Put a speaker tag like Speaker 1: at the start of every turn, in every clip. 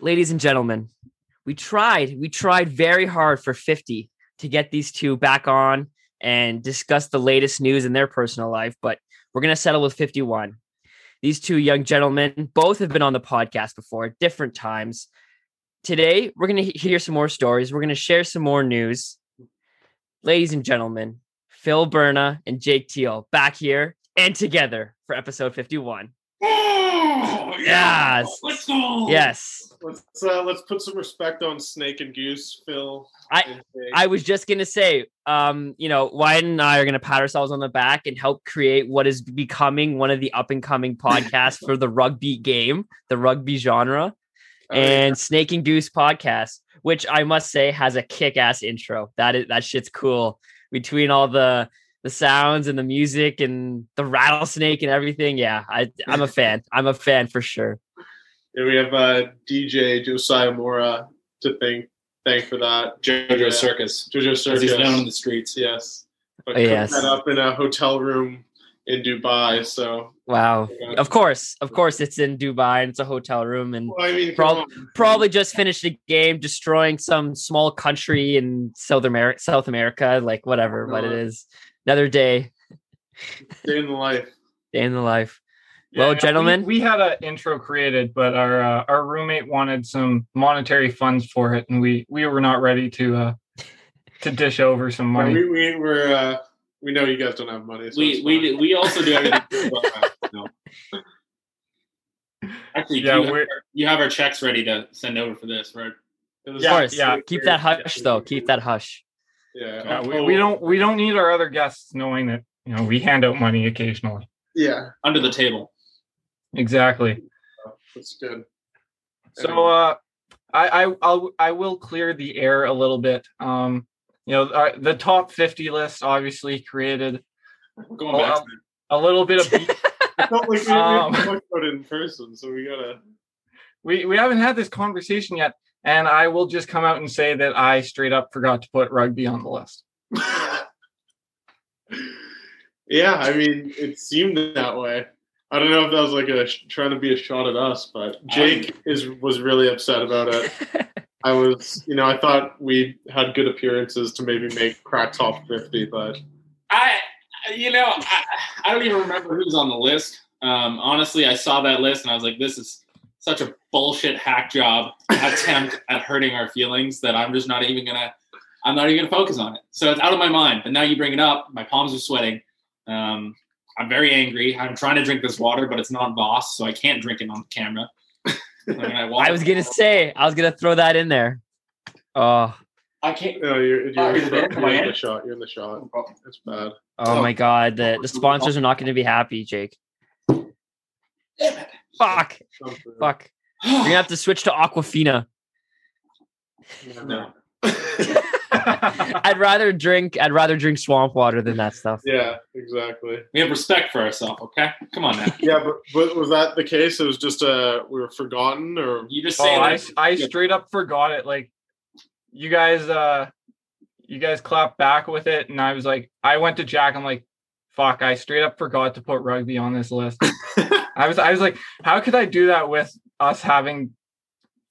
Speaker 1: ladies and gentlemen, we tried, we tried very hard for 50 to get these two back on and discuss the latest news in their personal life, but we're going to settle with 51. These two young gentlemen both have been on the podcast before at different times. Today, we're going to hear some more stories. We're going to share some more news. Ladies and gentlemen, Phil Berna and Jake Thiel back here and together for episode 51.
Speaker 2: Oh,
Speaker 1: Yes.
Speaker 2: Let's go.
Speaker 1: Yes.
Speaker 3: Let's uh, let's put some respect on Snake and Goose, Phil.
Speaker 1: I- I was just gonna say, um, you know, Wyatt and I are gonna pat ourselves on the back and help create what is becoming one of the up and coming podcasts for the rugby game, the rugby genre,
Speaker 3: Oh, yeah.
Speaker 1: and Snake and Goose podcast, which I must say has a kick-ass intro. That is that shit's cool. Between all the the sounds and the music and the rattlesnake and everything, yeah, I I'm a fan. I'm a fan for sure.
Speaker 3: Yeah, we have uh, DJ Josiah Mora to thank thank for that.
Speaker 2: JoJo
Speaker 3: Yeah.
Speaker 2: Circus.
Speaker 3: JoJo
Speaker 2: As
Speaker 3: Circus.
Speaker 2: he's known in the streets.
Speaker 3: Yes. But
Speaker 1: Oh, yes.
Speaker 3: that up in a hotel room in Dubai. So
Speaker 1: Wow.
Speaker 3: Yeah.
Speaker 1: Of course, of course, it's in Dubai and it's a hotel room and.
Speaker 3: well, I mean,
Speaker 1: Prob- probably just finished a game destroying some small country in South America, South America, like whatever, but it
Speaker 3: Uh,
Speaker 1: is another day,
Speaker 3: day in the life.
Speaker 1: day in the life. Well,
Speaker 4: we-
Speaker 1: gentlemen.
Speaker 4: we, had an intro created, but our uh, our roommate wanted some monetary funds for it, and we we were not ready to uh, to dish over some money.
Speaker 3: we we we're uh, we know you guys don't have money. So
Speaker 2: We we
Speaker 3: fine.
Speaker 2: we also do everything. no. Actually,
Speaker 4: Yeah,
Speaker 2: you, have,
Speaker 4: we're-
Speaker 2: our- you have our checks ready to send over for this, right?
Speaker 3: It
Speaker 1: Of course,
Speaker 4: yeah.
Speaker 1: keep that hush though. Keep that hush.
Speaker 3: Yeah.
Speaker 4: Yeah, we,
Speaker 3: Oh,
Speaker 4: we don't we don't need our other guests knowing that you know we hand out money occasionally.
Speaker 3: Yeah,
Speaker 2: Under the table.
Speaker 4: Exactly.
Speaker 3: that's good.
Speaker 4: So uh, I I I'll, I will clear the air a little bit. Um, you know, our, the top fifty list obviously created
Speaker 2: We're going
Speaker 4: Oh,
Speaker 2: back.
Speaker 4: um, a little bit of beef
Speaker 3: I felt like we
Speaker 4: Um,
Speaker 3: didn't talk about it in person, so we gotta.
Speaker 4: we we haven't had this conversation yet, and I will just come out and say that I straight up forgot to put rugby on the list.
Speaker 3: yeah, I mean, it seemed that way. I don't know if that was like a trying to be a shot at us, but Jake is was really upset about it. I was, you know, I thought we had good appearances to maybe make crack top fifty, but
Speaker 2: I, you know, I, I don't even remember who's on the list. Um, honestly, I saw that list and I was like, this is such a bullshit hack job attempt at hurting our feelings that I'm just not even gonna, I'm not even gonna focus on it. So it's out of my mind. But now you bring it up, my palms are sweating. Um, I'm very angry. I'm trying to drink this water, but it's not Voss, so I can't drink it on camera. I, mean, I,
Speaker 1: I was gonna say, I was gonna throw that in there. Oh,
Speaker 2: I can't.
Speaker 3: no, you're,
Speaker 2: Oh,
Speaker 3: you're,
Speaker 2: is it there? Am
Speaker 3: you're in
Speaker 2: in?
Speaker 3: the shot. You're in the shot. It's bad.
Speaker 1: oh my God, the the sponsors are not gonna be happy, Jake. Fuck,
Speaker 3: Something.
Speaker 1: fuck. You're gonna have to switch to Aquafina.
Speaker 2: No.
Speaker 1: I'd rather drink. I'd rather drink swamp water than that stuff.
Speaker 3: yeah, exactly.
Speaker 2: We have respect for ourselves, okay? Come on now.
Speaker 3: Yeah, but, but was that the case? It was just uh we were forgotten, or
Speaker 2: You just
Speaker 4: Oh,
Speaker 2: say
Speaker 4: I,
Speaker 2: that.
Speaker 4: I straight up forgot it. Like you guys, uh, you guys clapped back with it, and I was like, I went to Jack. I'm like, fuck, I straight up forgot to put rugby on this list. I was, I was like, how could I do that with us having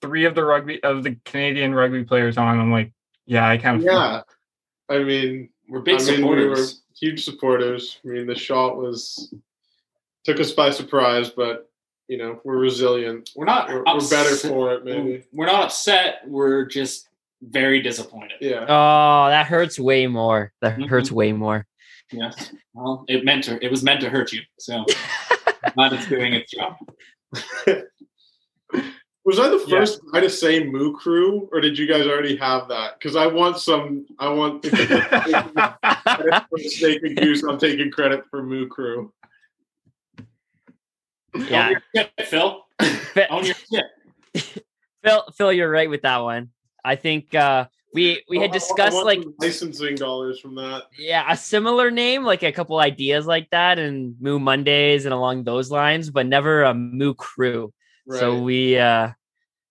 Speaker 4: three of the rugby of the Canadian rugby players on? I'm like, yeah, I kind of
Speaker 3: yeah. I mean,
Speaker 2: We're big
Speaker 3: I mean, we were
Speaker 2: supporters.
Speaker 3: huge supporters. I mean, the shot was took us by surprise, but you know we're resilient.
Speaker 2: We're not.
Speaker 3: We're, we're better for it, maybe.
Speaker 2: We're not upset. We're just very disappointed.
Speaker 3: Yeah.
Speaker 1: Oh, that hurts way more. That
Speaker 2: Mhm.
Speaker 1: hurts way more.
Speaker 2: Yes. Well, it meant to. It was meant to hurt you. So glad it's doing its job.
Speaker 3: Was I the
Speaker 4: Yeah.
Speaker 3: first guy to say Moo Crew, or did you guys already have that? Because I want some. I want the credit for the Snake and Goose. I'm taking credit for Moo Crew.
Speaker 1: Yeah,
Speaker 2: Own your Phil. Own your shit.
Speaker 1: Phil, Phil, you're right with that one. I think uh, we we
Speaker 3: I- I-
Speaker 1: had
Speaker 3: I
Speaker 1: discussed
Speaker 3: want
Speaker 1: like
Speaker 3: licensing dollars from that.
Speaker 1: yeah a similar name, like a couple ideas like that, and Moo Mondays and along those lines, but never a Moo Crew.
Speaker 3: Right.
Speaker 1: So we, uh,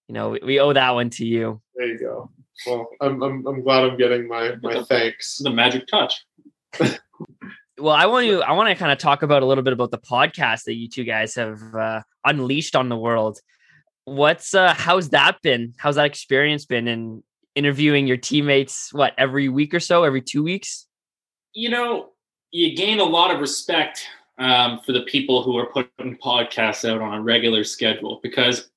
Speaker 1: you know, we, we owe that one to you.
Speaker 3: there you go. Well, I'm, I'm, I'm glad I'm getting my, my thanks.
Speaker 2: The magic touch.
Speaker 1: Well, I want to I want to kind of talk about a little bit about the podcast that you two guys have uh, unleashed on the world. What's uh how's that been? How's that experience been in interviewing your teammates what every week or so, every 2 weeks?
Speaker 2: You know, you gain a lot of respect um, for the people who are putting podcasts out on a regular schedule because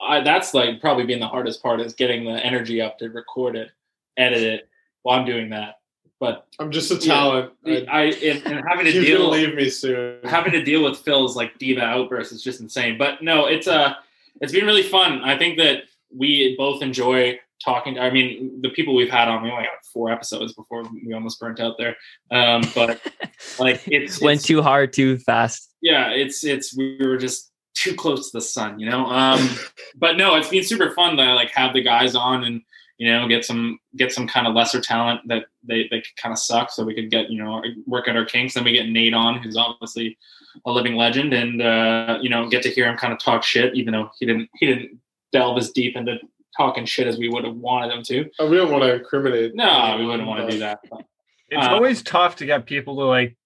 Speaker 2: I, that's like probably being the hardest part is getting the energy up to record it, edit it while I'm doing that. But
Speaker 3: I'm just a talent.
Speaker 2: I, I and, and having to
Speaker 3: He's
Speaker 2: deal
Speaker 3: gonna leave me soon.
Speaker 2: having to deal with Phil's like diva outbursts is just insane. But no, it's uh it's been really fun. I think that we both enjoy talking. To I mean, the people we've had on, we only got four episodes before we almost burnt out there. Um, but like it's,
Speaker 1: Went too hard too fast.
Speaker 2: yeah, it's it's we were just too close to the sun, you know. Um, but no, it's been super fun to like have the guys on and you know get some get some kind of lesser talent that they they kind of suck, so we could get you know work at our kinks. Then we get Nate on, who's obviously a living legend, and uh, you know get to hear him kind of talk shit, even though he didn't he didn't delve as deep into talking shit as we would have wanted them to.
Speaker 3: Oh, we don't want to incriminate.
Speaker 2: No, we wouldn't want to do that. But
Speaker 4: It's
Speaker 2: Uh,
Speaker 4: always tough to get people to like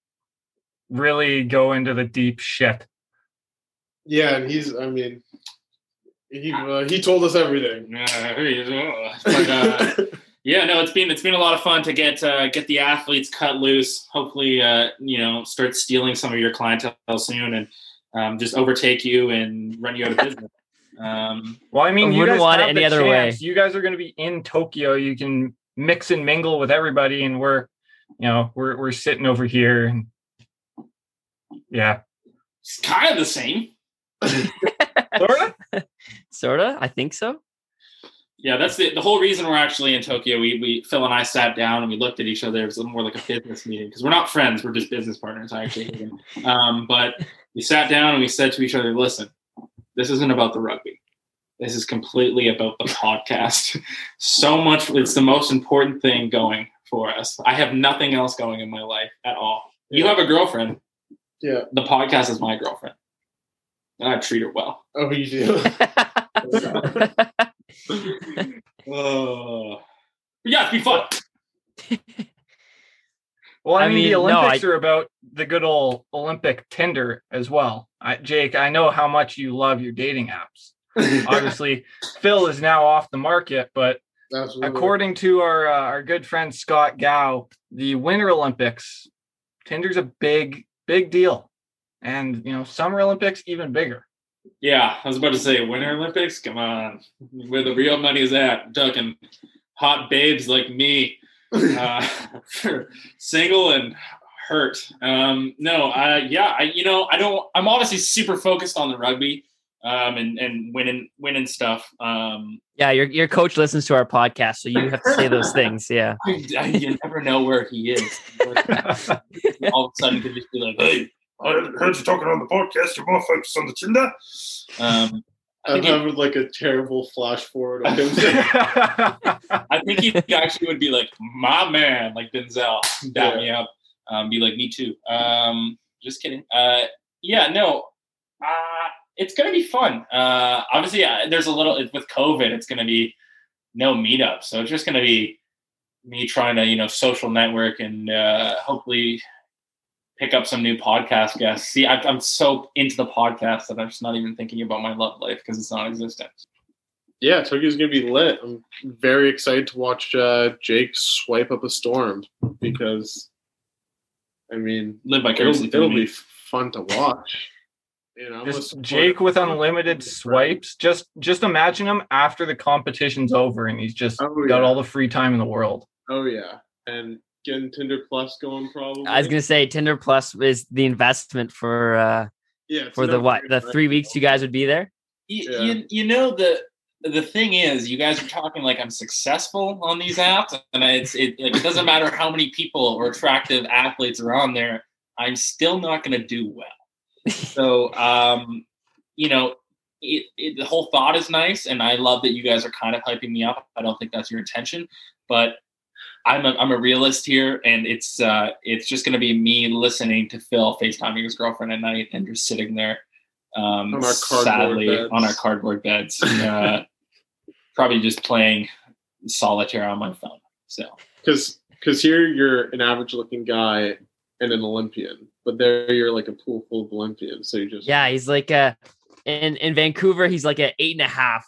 Speaker 4: really go into the deep shit.
Speaker 3: Yeah, and he's. I mean, he uh, he told us everything.
Speaker 2: but, uh, yeah, no, it's been it's been a lot of fun to get uh, get the athletes cut loose. Hopefully, uh, you know, start stealing some of your clientele soon and um, just overtake you and run you out of business. Um,
Speaker 4: Well, I mean,
Speaker 1: I
Speaker 4: you
Speaker 1: wouldn't
Speaker 4: guys
Speaker 1: want it
Speaker 4: have
Speaker 1: any
Speaker 4: the
Speaker 1: other way.
Speaker 4: chance. You guys are going to be in Tokyo. You can mix and mingle with everybody, and we're, you know, we're we're sitting over here, and yeah,
Speaker 2: it's kind of the same.
Speaker 4: sort of.
Speaker 1: Sorta, I think so.
Speaker 2: Yeah, that's the, the whole reason we're actually in Tokyo. We, we Phil and I sat down and we looked at each other. It was a little more like a business meeting because we're not friends. We're just business partners. I actually, um, but we sat down and we said to each other, "Listen, this isn't about the rugby. This is completely about the podcast. so much. It's the most important thing going for us. I have nothing else going in my life at all. You have a girlfriend.
Speaker 3: Yeah.
Speaker 2: The podcast is my girlfriend, and I treat her well.
Speaker 3: Oh, you do.
Speaker 2: Oh, yeah, it's been fun.
Speaker 4: Well, I,
Speaker 1: I
Speaker 4: mean,
Speaker 1: mean,
Speaker 4: the
Speaker 1: no,
Speaker 4: Olympics
Speaker 1: I-
Speaker 4: are about the good old Olympic Tinder as well. I, Jake, I know how much you love your dating apps. Obviously, Phil is now off the market, but
Speaker 3: Absolutely.
Speaker 4: according to our uh, our good friend Scott Gow, the Winter Olympics, Tinder's a big big deal, and you know Summer Olympics even bigger.
Speaker 2: Yeah, I was about to say Winter Olympics. Come on, where the real money is at. I'm hot babes like me, uh, single and hurt. Um, no, uh, yeah, I you know I don't. I'm obviously super focused on the rugby um, and and winning winning stuff. Um,
Speaker 1: yeah, your your coach listens to our podcast, so you have to say those things. Yeah.
Speaker 2: I, I, you never know where he is. All of a sudden, could just be like, "Hey,
Speaker 5: I heard you talking on the podcast. You're more focused on the Tinder.
Speaker 2: um, I
Speaker 3: I'm
Speaker 2: think, he,
Speaker 3: having like a terrible flash forward of him.
Speaker 2: I think he actually would be like, my man, like Denzel, dap me up, um, be like, me too. Um, just kidding. Uh, yeah, no, uh, it's gonna be fun. Uh, obviously, uh, there's a little with COVID. It's gonna be no meetup, so it's just gonna be me trying to you know social network and uh, hopefully pick up some new podcast guests. See, I, I'm so into the podcast that I'm just not even thinking about my love life because it's non-existent.
Speaker 3: yeah, Tokyo's gonna be lit. I'm very excited to watch uh, Jake swipe up a storm because, I mean,
Speaker 2: Live
Speaker 3: it'll, it'll be fun to watch. You know,
Speaker 4: just. Jake with unlimited swipes. Just just imagine him after the competition's over, and he's just
Speaker 3: Oh,
Speaker 4: got
Speaker 3: yeah.
Speaker 4: all the free time in the world.
Speaker 3: Oh yeah, and getting Tinder Plus going probably.
Speaker 1: I was gonna say Tinder Plus is the investment for uh
Speaker 3: yeah
Speaker 1: for the what the three weeks you guys would be there.
Speaker 2: you,
Speaker 3: Yeah.
Speaker 2: you, you know the the thing is you guys are talking like i'm successful on these apps and it's it, like, it doesn't matter how many people or attractive athletes are on there i'm still not going to do well. So um you know it, it, the whole thought is nice and i love that you guys are kind of hyping me up. I don't think that's your intention but I'm a, I'm a realist here, and it's uh, it's just going to be me listening to Phil FaceTiming his girlfriend at night and just sitting there, um,
Speaker 3: On
Speaker 2: sadly
Speaker 3: beds.
Speaker 2: on our cardboard beds, uh, probably just playing solitaire on my phone. So
Speaker 3: because because here you're an average looking guy and an Olympian, but there you're like a pool full of Olympians. So you just
Speaker 1: Yeah, he's like a in in Vancouver, he's like an eight and a half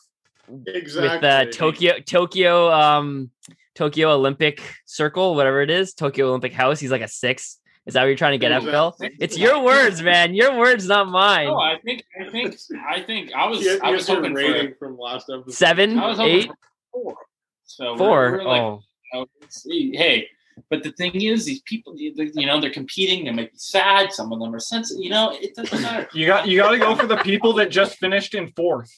Speaker 3: Exactly.
Speaker 1: with the Tokyo Tokyo um Tokyo Olympic Circle, whatever it is, Tokyo Olympic House. He's like a six. Is that what you're trying to get at, Phil? It's your words, man. Your words, not mine.
Speaker 2: No, I think I think I think I was I was
Speaker 3: have your
Speaker 2: hoping
Speaker 3: rating from last episode.
Speaker 1: Seven,
Speaker 2: for I was hoping
Speaker 1: eight,
Speaker 2: for four. We're- we're like,
Speaker 1: oh, oh
Speaker 2: you know, see, hey, but the thing is, these people, you you know, they're competing. They might be sad. Some of them are sensitive. You know, it doesn't matter.
Speaker 4: You got you got to go for the people that just finished in fourth.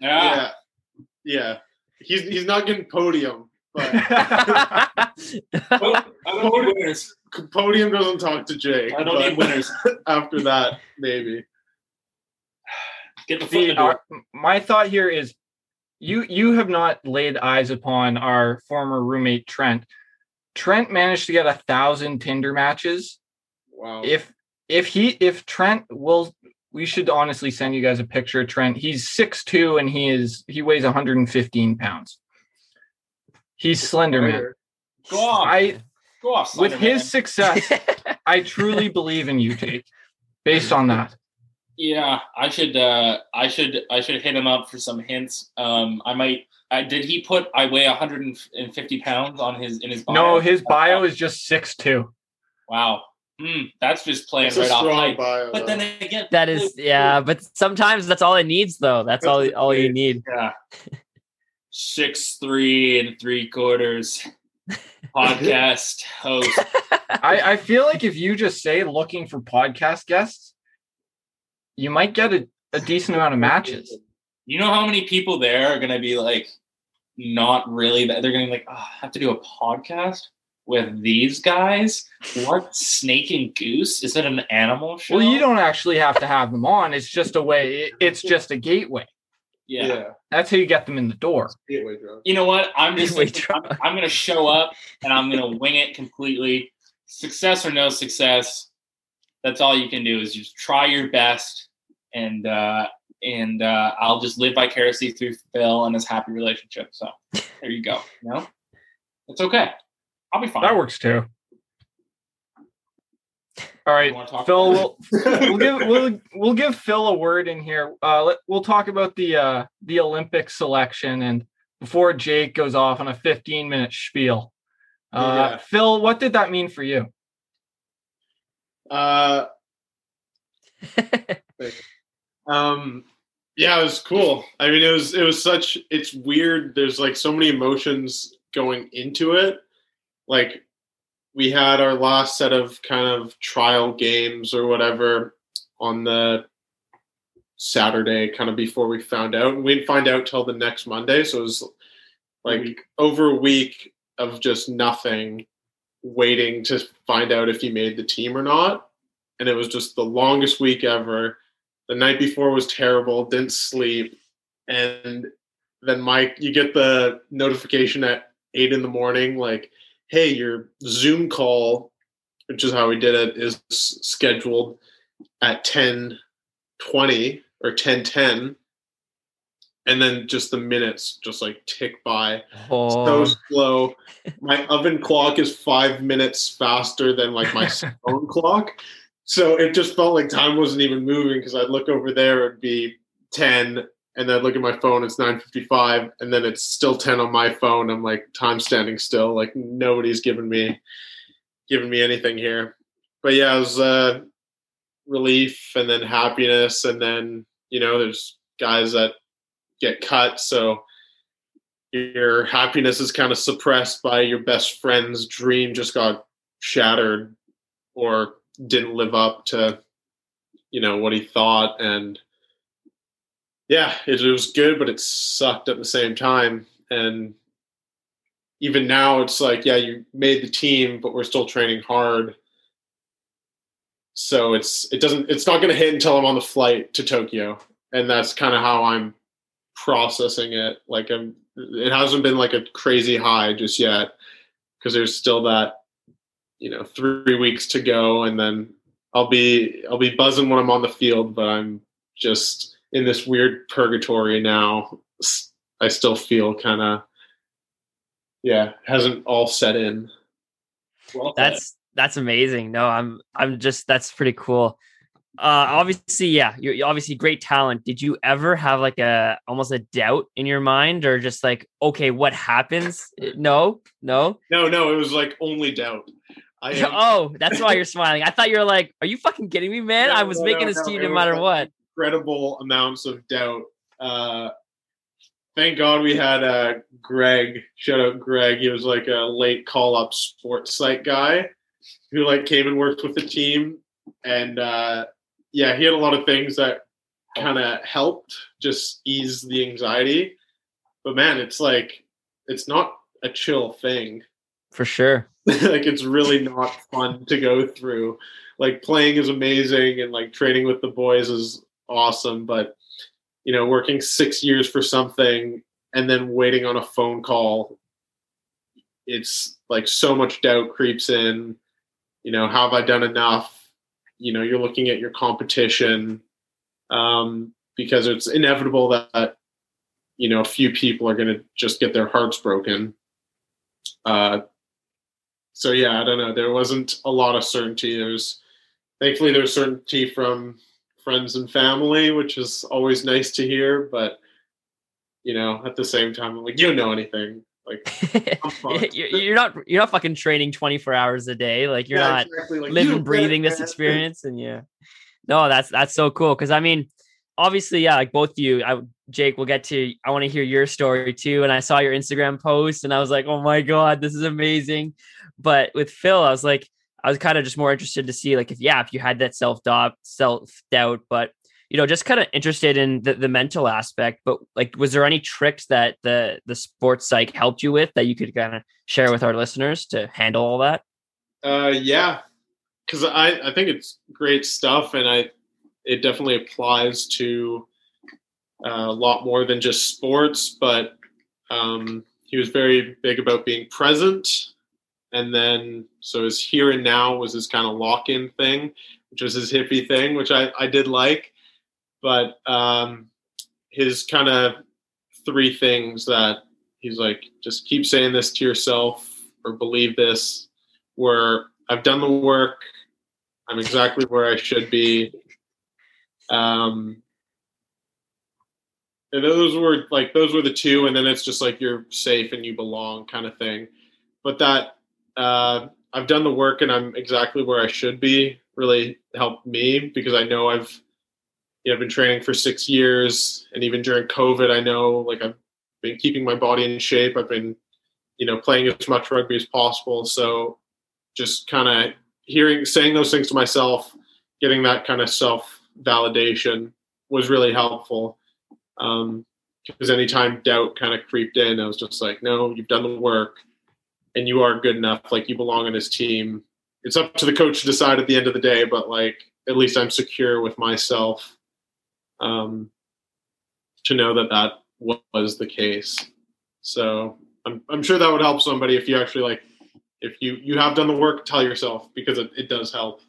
Speaker 2: Yeah.
Speaker 3: Yeah, yeah. He's he's not getting podium, but
Speaker 2: I don't need winners.
Speaker 3: podium doesn't talk to Jake.
Speaker 2: I don't need winners.
Speaker 3: After that, maybe.
Speaker 2: Get the foot in
Speaker 4: The,
Speaker 2: the door.
Speaker 4: uh, my thought here is you you have not laid eyes upon our former roommate Trent. Trent managed to get a thousand Tinder matches.
Speaker 3: Wow.
Speaker 4: If if he if Trent will we should honestly send you guys a picture of Trent. He's 6'2 and he is he weighs 115 pounds. He's slender man.
Speaker 2: Go off.
Speaker 4: I
Speaker 2: Go off.
Speaker 4: with his success, I truly believe in you, Jake. Based on that.
Speaker 2: Yeah, I should. uh I should. I should hit him up for some hints. Um, I might. I, did he put I weigh 150 pounds on his in his bio?
Speaker 4: No, his bio is just 6'2.
Speaker 2: Wow. Hmm, that's just playing
Speaker 3: It's a
Speaker 2: right off.
Speaker 3: bio.
Speaker 2: But
Speaker 3: though.
Speaker 2: then again,
Speaker 1: that is yeah, but sometimes that's all it needs though. That's all all you need.
Speaker 2: yeah, six three and three quarters podcast host.
Speaker 4: I, I feel like if you just say looking for podcast guests, you might get a, a decent amount of matches.
Speaker 2: You know how many people there are going to be like, not really that they're going to be like, oh, I have to do a podcast with these guys. What snake and goose? Is it an animal show?
Speaker 4: Well, you don't actually have to have them on. It's just a way. it- It's just a gateway.
Speaker 2: Yeah.
Speaker 3: yeah.
Speaker 4: That's how you get them in the door.
Speaker 3: Gateway drug.
Speaker 2: You know what? I'm just
Speaker 1: Gateway
Speaker 2: I'm. I'm going to show up and I'm going to wing it completely. Success or no success, that's all you can do is just try your best, and uh, and uh, I'll just live vicariously through Phil and his happy relationship. So there you go. You know, it's okay. I'll be fine.
Speaker 4: That works too. All right,
Speaker 2: You wanna talk
Speaker 4: Phil. We'll, we'll give we'll we'll give Phil a word in here. Uh, let, we'll talk about the uh, the Olympic selection and before Jake goes off on a 15 minute spiel. Uh,
Speaker 3: Yeah.
Speaker 4: Phil, what did that mean for you?
Speaker 3: Uh, um, yeah, it was cool. I mean, it was it was such. It's weird. There's like so many emotions going into it. Like we had our last set of kind of trial games or whatever on the Saturday, kind of before we found out. And we didn't find out till the next Monday, so it was like over a week of just nothing, waiting to find out if he made the team or not. And it was just the longest week ever. The night before was terrible, didn't sleep. And then Mike, you get the notification at eight in the morning, like, hey, your Zoom call, which is how we did it, is scheduled at ten twenty or ten ten. And then just the minutes just like tick by so
Speaker 1: oh,
Speaker 3: slow. My oven clock is five minutes faster than like my phone clock. So it just felt like time wasn't even moving because I'd look over there, it'd be 10, and then I'd look at my phone, it's 9.55, and then it's still 10 on my phone. I'm like, time standing still. Like nobody's giving me giving me anything here. But yeah, it was uh relief and then happiness and then, you know, there's guys that get cut, so your happiness is kind of suppressed by your best friend's dream just got shattered or didn't live up to you know what he thought and yeah it, it was good but it sucked at the same time. And even now it's like yeah you made the team but we're still training hard. So it's it doesn't it's not going to hit until i'm on the flight to tokyo. And that's kind of how i'm processing it. Like i'm it hasn't been like a crazy high just yet because there's still that you know three weeks to go. And then i'll be i'll be buzzing when i'm on the field but i'm just in this weird purgatory now I still feel kind of yeah hasn't all set in
Speaker 2: Well
Speaker 1: that's that's amazing. No, I'm I'm just that's pretty cool. uh, obviously, yeah, you're obviously great talent. Did you ever have like a almost a doubt in your mind, or just like, okay, what happens? No, no.
Speaker 3: No, no, it was like only doubt. I am,
Speaker 1: Oh, that's why you're smiling. I thought you were like, are you fucking kidding me, man?
Speaker 3: No,
Speaker 1: I was
Speaker 3: no,
Speaker 1: making
Speaker 3: no,
Speaker 1: this team no matter
Speaker 3: like-
Speaker 1: what.
Speaker 3: Incredible amounts of doubt. Uh, thank God we had uh, Greg. Shout out Greg. He was like a late call up sports psych guy who like came and worked with the team, and uh, yeah, he had a lot of things that kind of helped just ease the anxiety. But man, it's like it's not a chill thing.
Speaker 1: For sure.
Speaker 3: like it's really not fun to go through. Like playing is amazing and like training with the boys is awesome, but you know, working 6 years for something and then waiting on a phone call it's like so much doubt creeps in. You know, have I done enough? You know, you're looking at your competition um because it's inevitable that you know, a few people are going to just get their hearts broken. Uh so yeah, I don't know. There wasn't a lot of certainty. There's thankfully there's certainty from friends and family, which is always nice to hear. But you know, at the same time, I'm like, you don't know anything. Like
Speaker 1: you're, not you're not fucking training 24 hours a day. Like you're
Speaker 3: Yeah,
Speaker 1: not
Speaker 3: exactly. Like,
Speaker 1: living
Speaker 3: don't
Speaker 1: breathing this experience and yeah no that's that's so cool because i mean obviously yeah like both of you I, jake we'll get to i want to hear your story too and i saw your instagram post and i was like oh my god this is amazing but with phil i was like i was kind of just more interested to see like if yeah if you had that self-doubt self-doubt but you know just kind of interested in the, the mental aspect but like was there any tricks that the the sports psych helped you with that you could kind of share with our listeners to handle all that
Speaker 3: Uh, yeah, because I I think it's great stuff, and I it definitely applies to uh, a lot more than just sports. But um, he was very big about being present, and then so his here and now was his kind of lock in thing, which was his hippie thing, which I I did like. But um, his kind of three things that he's like, just keep saying this to yourself or believe this where I've done the work, I'm exactly where I should be. Um, and those were like those were the two, and then it's just like you're safe and you belong kind of thing. But that uh, I've done the work and I'm exactly where I should be really helped me because I know I've you know, been training for six years, and even during COVID, I know like I've been keeping my body in shape. I've been you know playing as much rugby as possible. So just kind of hearing saying those things to myself getting that kind of self validation was really helpful um because anytime doubt kind of creeped in i was just like no you've done the work and you are good enough like you belong on his team it's up to the coach to decide at the end of the day but like at least i'm secure with myself um to know that that was the case so i'm, I'm sure that would help somebody if you actually like if you you have done the work tell yourself because it, it does help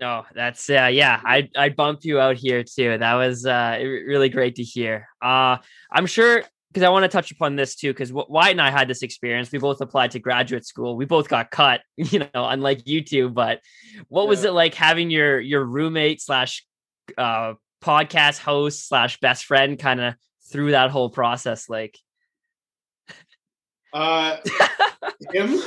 Speaker 1: No, that's uh yeah, I I bumped you out here too. That was uh really great to hear. Uh I'm sure because I want to touch upon this too because Wyatt and I had this experience. We both applied to graduate school. We both got cut, you know, unlike you two. But what was it like having your your roommate slash uh podcast host slash best friend kind of through that whole process? Like
Speaker 3: uh him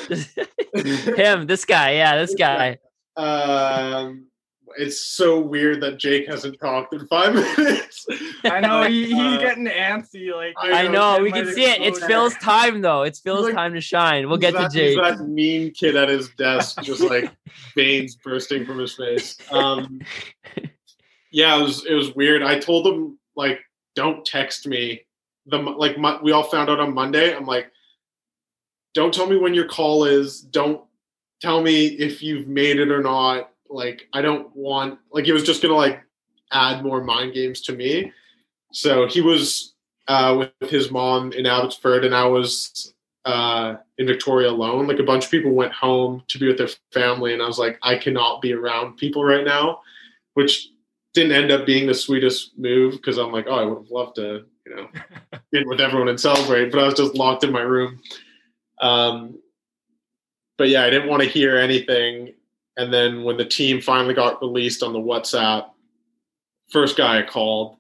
Speaker 1: him, this guy, yeah, this guy.
Speaker 3: um it's so weird that jake hasn't talked in five minutes
Speaker 4: I know he, he's
Speaker 3: Uh,
Speaker 4: getting antsy. Like
Speaker 3: I
Speaker 1: I
Speaker 3: know,
Speaker 1: know we can see it. It's
Speaker 4: explode.
Speaker 1: Phil's time though. It's Phil's
Speaker 3: like-
Speaker 1: time to shine. We'll get to
Speaker 3: that- he's
Speaker 1: Jake.
Speaker 3: that mean kid at his desk just like veins bursting from his face um yeah it was it was weird i told him like don't text me the like my, we all found out on monday i'm like don't tell me when your call is don't tell me if you've made it or not like i don't want like it was just gonna like add more mind games to me. So he was uh with his mom in abbotsford and i was uh in victoria alone. Like a bunch of people went home to be with their family and i was like i cannot be around people right now which didn't end up being the sweetest move because i'm like oh i would have loved to you know get with everyone and celebrate but i was just locked in my room. Um but yeah i didn't want to hear anything and then when the team finally got released on the WhatsApp, first guy I called,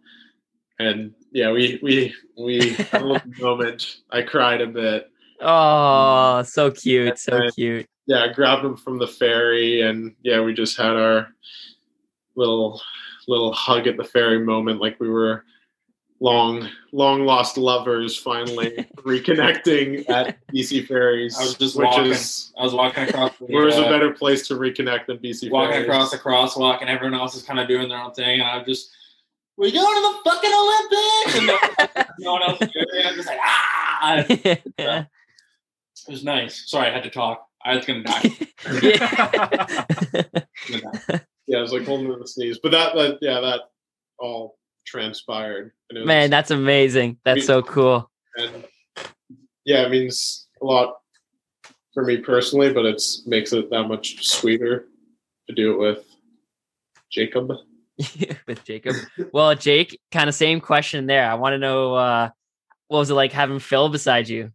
Speaker 3: and yeah, we we we had a little moment. I cried a bit.
Speaker 1: Oh, so cute, so
Speaker 3: And-
Speaker 1: cute.
Speaker 3: Yeah, I grabbed him from the ferry, and yeah, we just had our little little hug at the ferry moment, like we were long long lost lovers finally reconnecting at BC Ferries.
Speaker 2: I was just
Speaker 3: which
Speaker 2: walking.
Speaker 3: is
Speaker 2: I was walking across. The,
Speaker 3: where's a
Speaker 2: uh,
Speaker 3: better place to reconnect than BC Ferries?
Speaker 2: walking
Speaker 3: Ferries?
Speaker 2: across the crosswalk, and everyone else is kind of doing their own thing, and I'm just, we going to the fucking Olympics, and no, no one else is doing it. I'm just like, ah, it was nice. Sorry, I had to talk. I was gonna die. Gonna.
Speaker 3: Yeah, I was like holding in the sneeze. But that, that yeah, that all transpired. And it was,
Speaker 1: Man, that's amazing. That's so cool.
Speaker 3: and yeah, it means a lot for me personally, but it makes it that much sweeter to do it with Jacob.
Speaker 1: with Jacob. Well, Jake, kind of same question there. I want to know uh, what was it like having Phil beside you?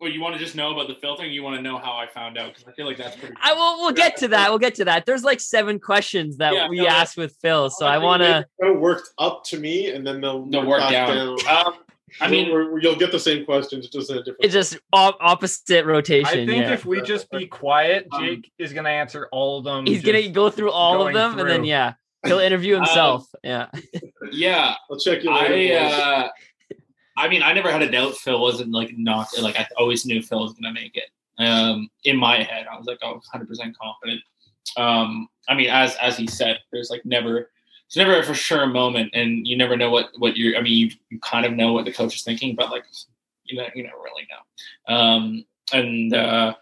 Speaker 2: Well, you want to just know about the filtering? You want to know how I found out? Because I feel like that's pretty.
Speaker 1: I will. We'll get to that. We'll get to that. There's like seven questions that
Speaker 2: Yeah,
Speaker 1: we
Speaker 2: no,
Speaker 1: asked with Phil, so I want to.
Speaker 3: It worked up to me, and then they'll
Speaker 2: The
Speaker 3: work
Speaker 2: work
Speaker 3: back
Speaker 2: down.
Speaker 3: down.
Speaker 2: Um, I mean,
Speaker 3: We're- we're- you'll get the same questions, just in a different.
Speaker 1: It's just op- opposite rotation.
Speaker 4: I think
Speaker 1: yeah.
Speaker 4: if we just be quiet,
Speaker 2: Um,
Speaker 4: Jake is gonna answer all of them.
Speaker 1: He's gonna go through all of
Speaker 4: going
Speaker 1: them, and then yeah, he'll interview himself. yeah.
Speaker 2: yeah.
Speaker 3: I'll check you later.
Speaker 2: I
Speaker 3: boys.
Speaker 2: uh, I mean, I never had a doubt Phil wasn't like not like I always knew Phil was gonna make it. Um, in my head, I was like, oh, 100 percent confident. Um, I mean, as as he said, there's like never, it's never a for sure moment, and you never know what what you're. I mean, you, you kind of know what the coach is thinking, but like you know, you never really know. Um, and uh,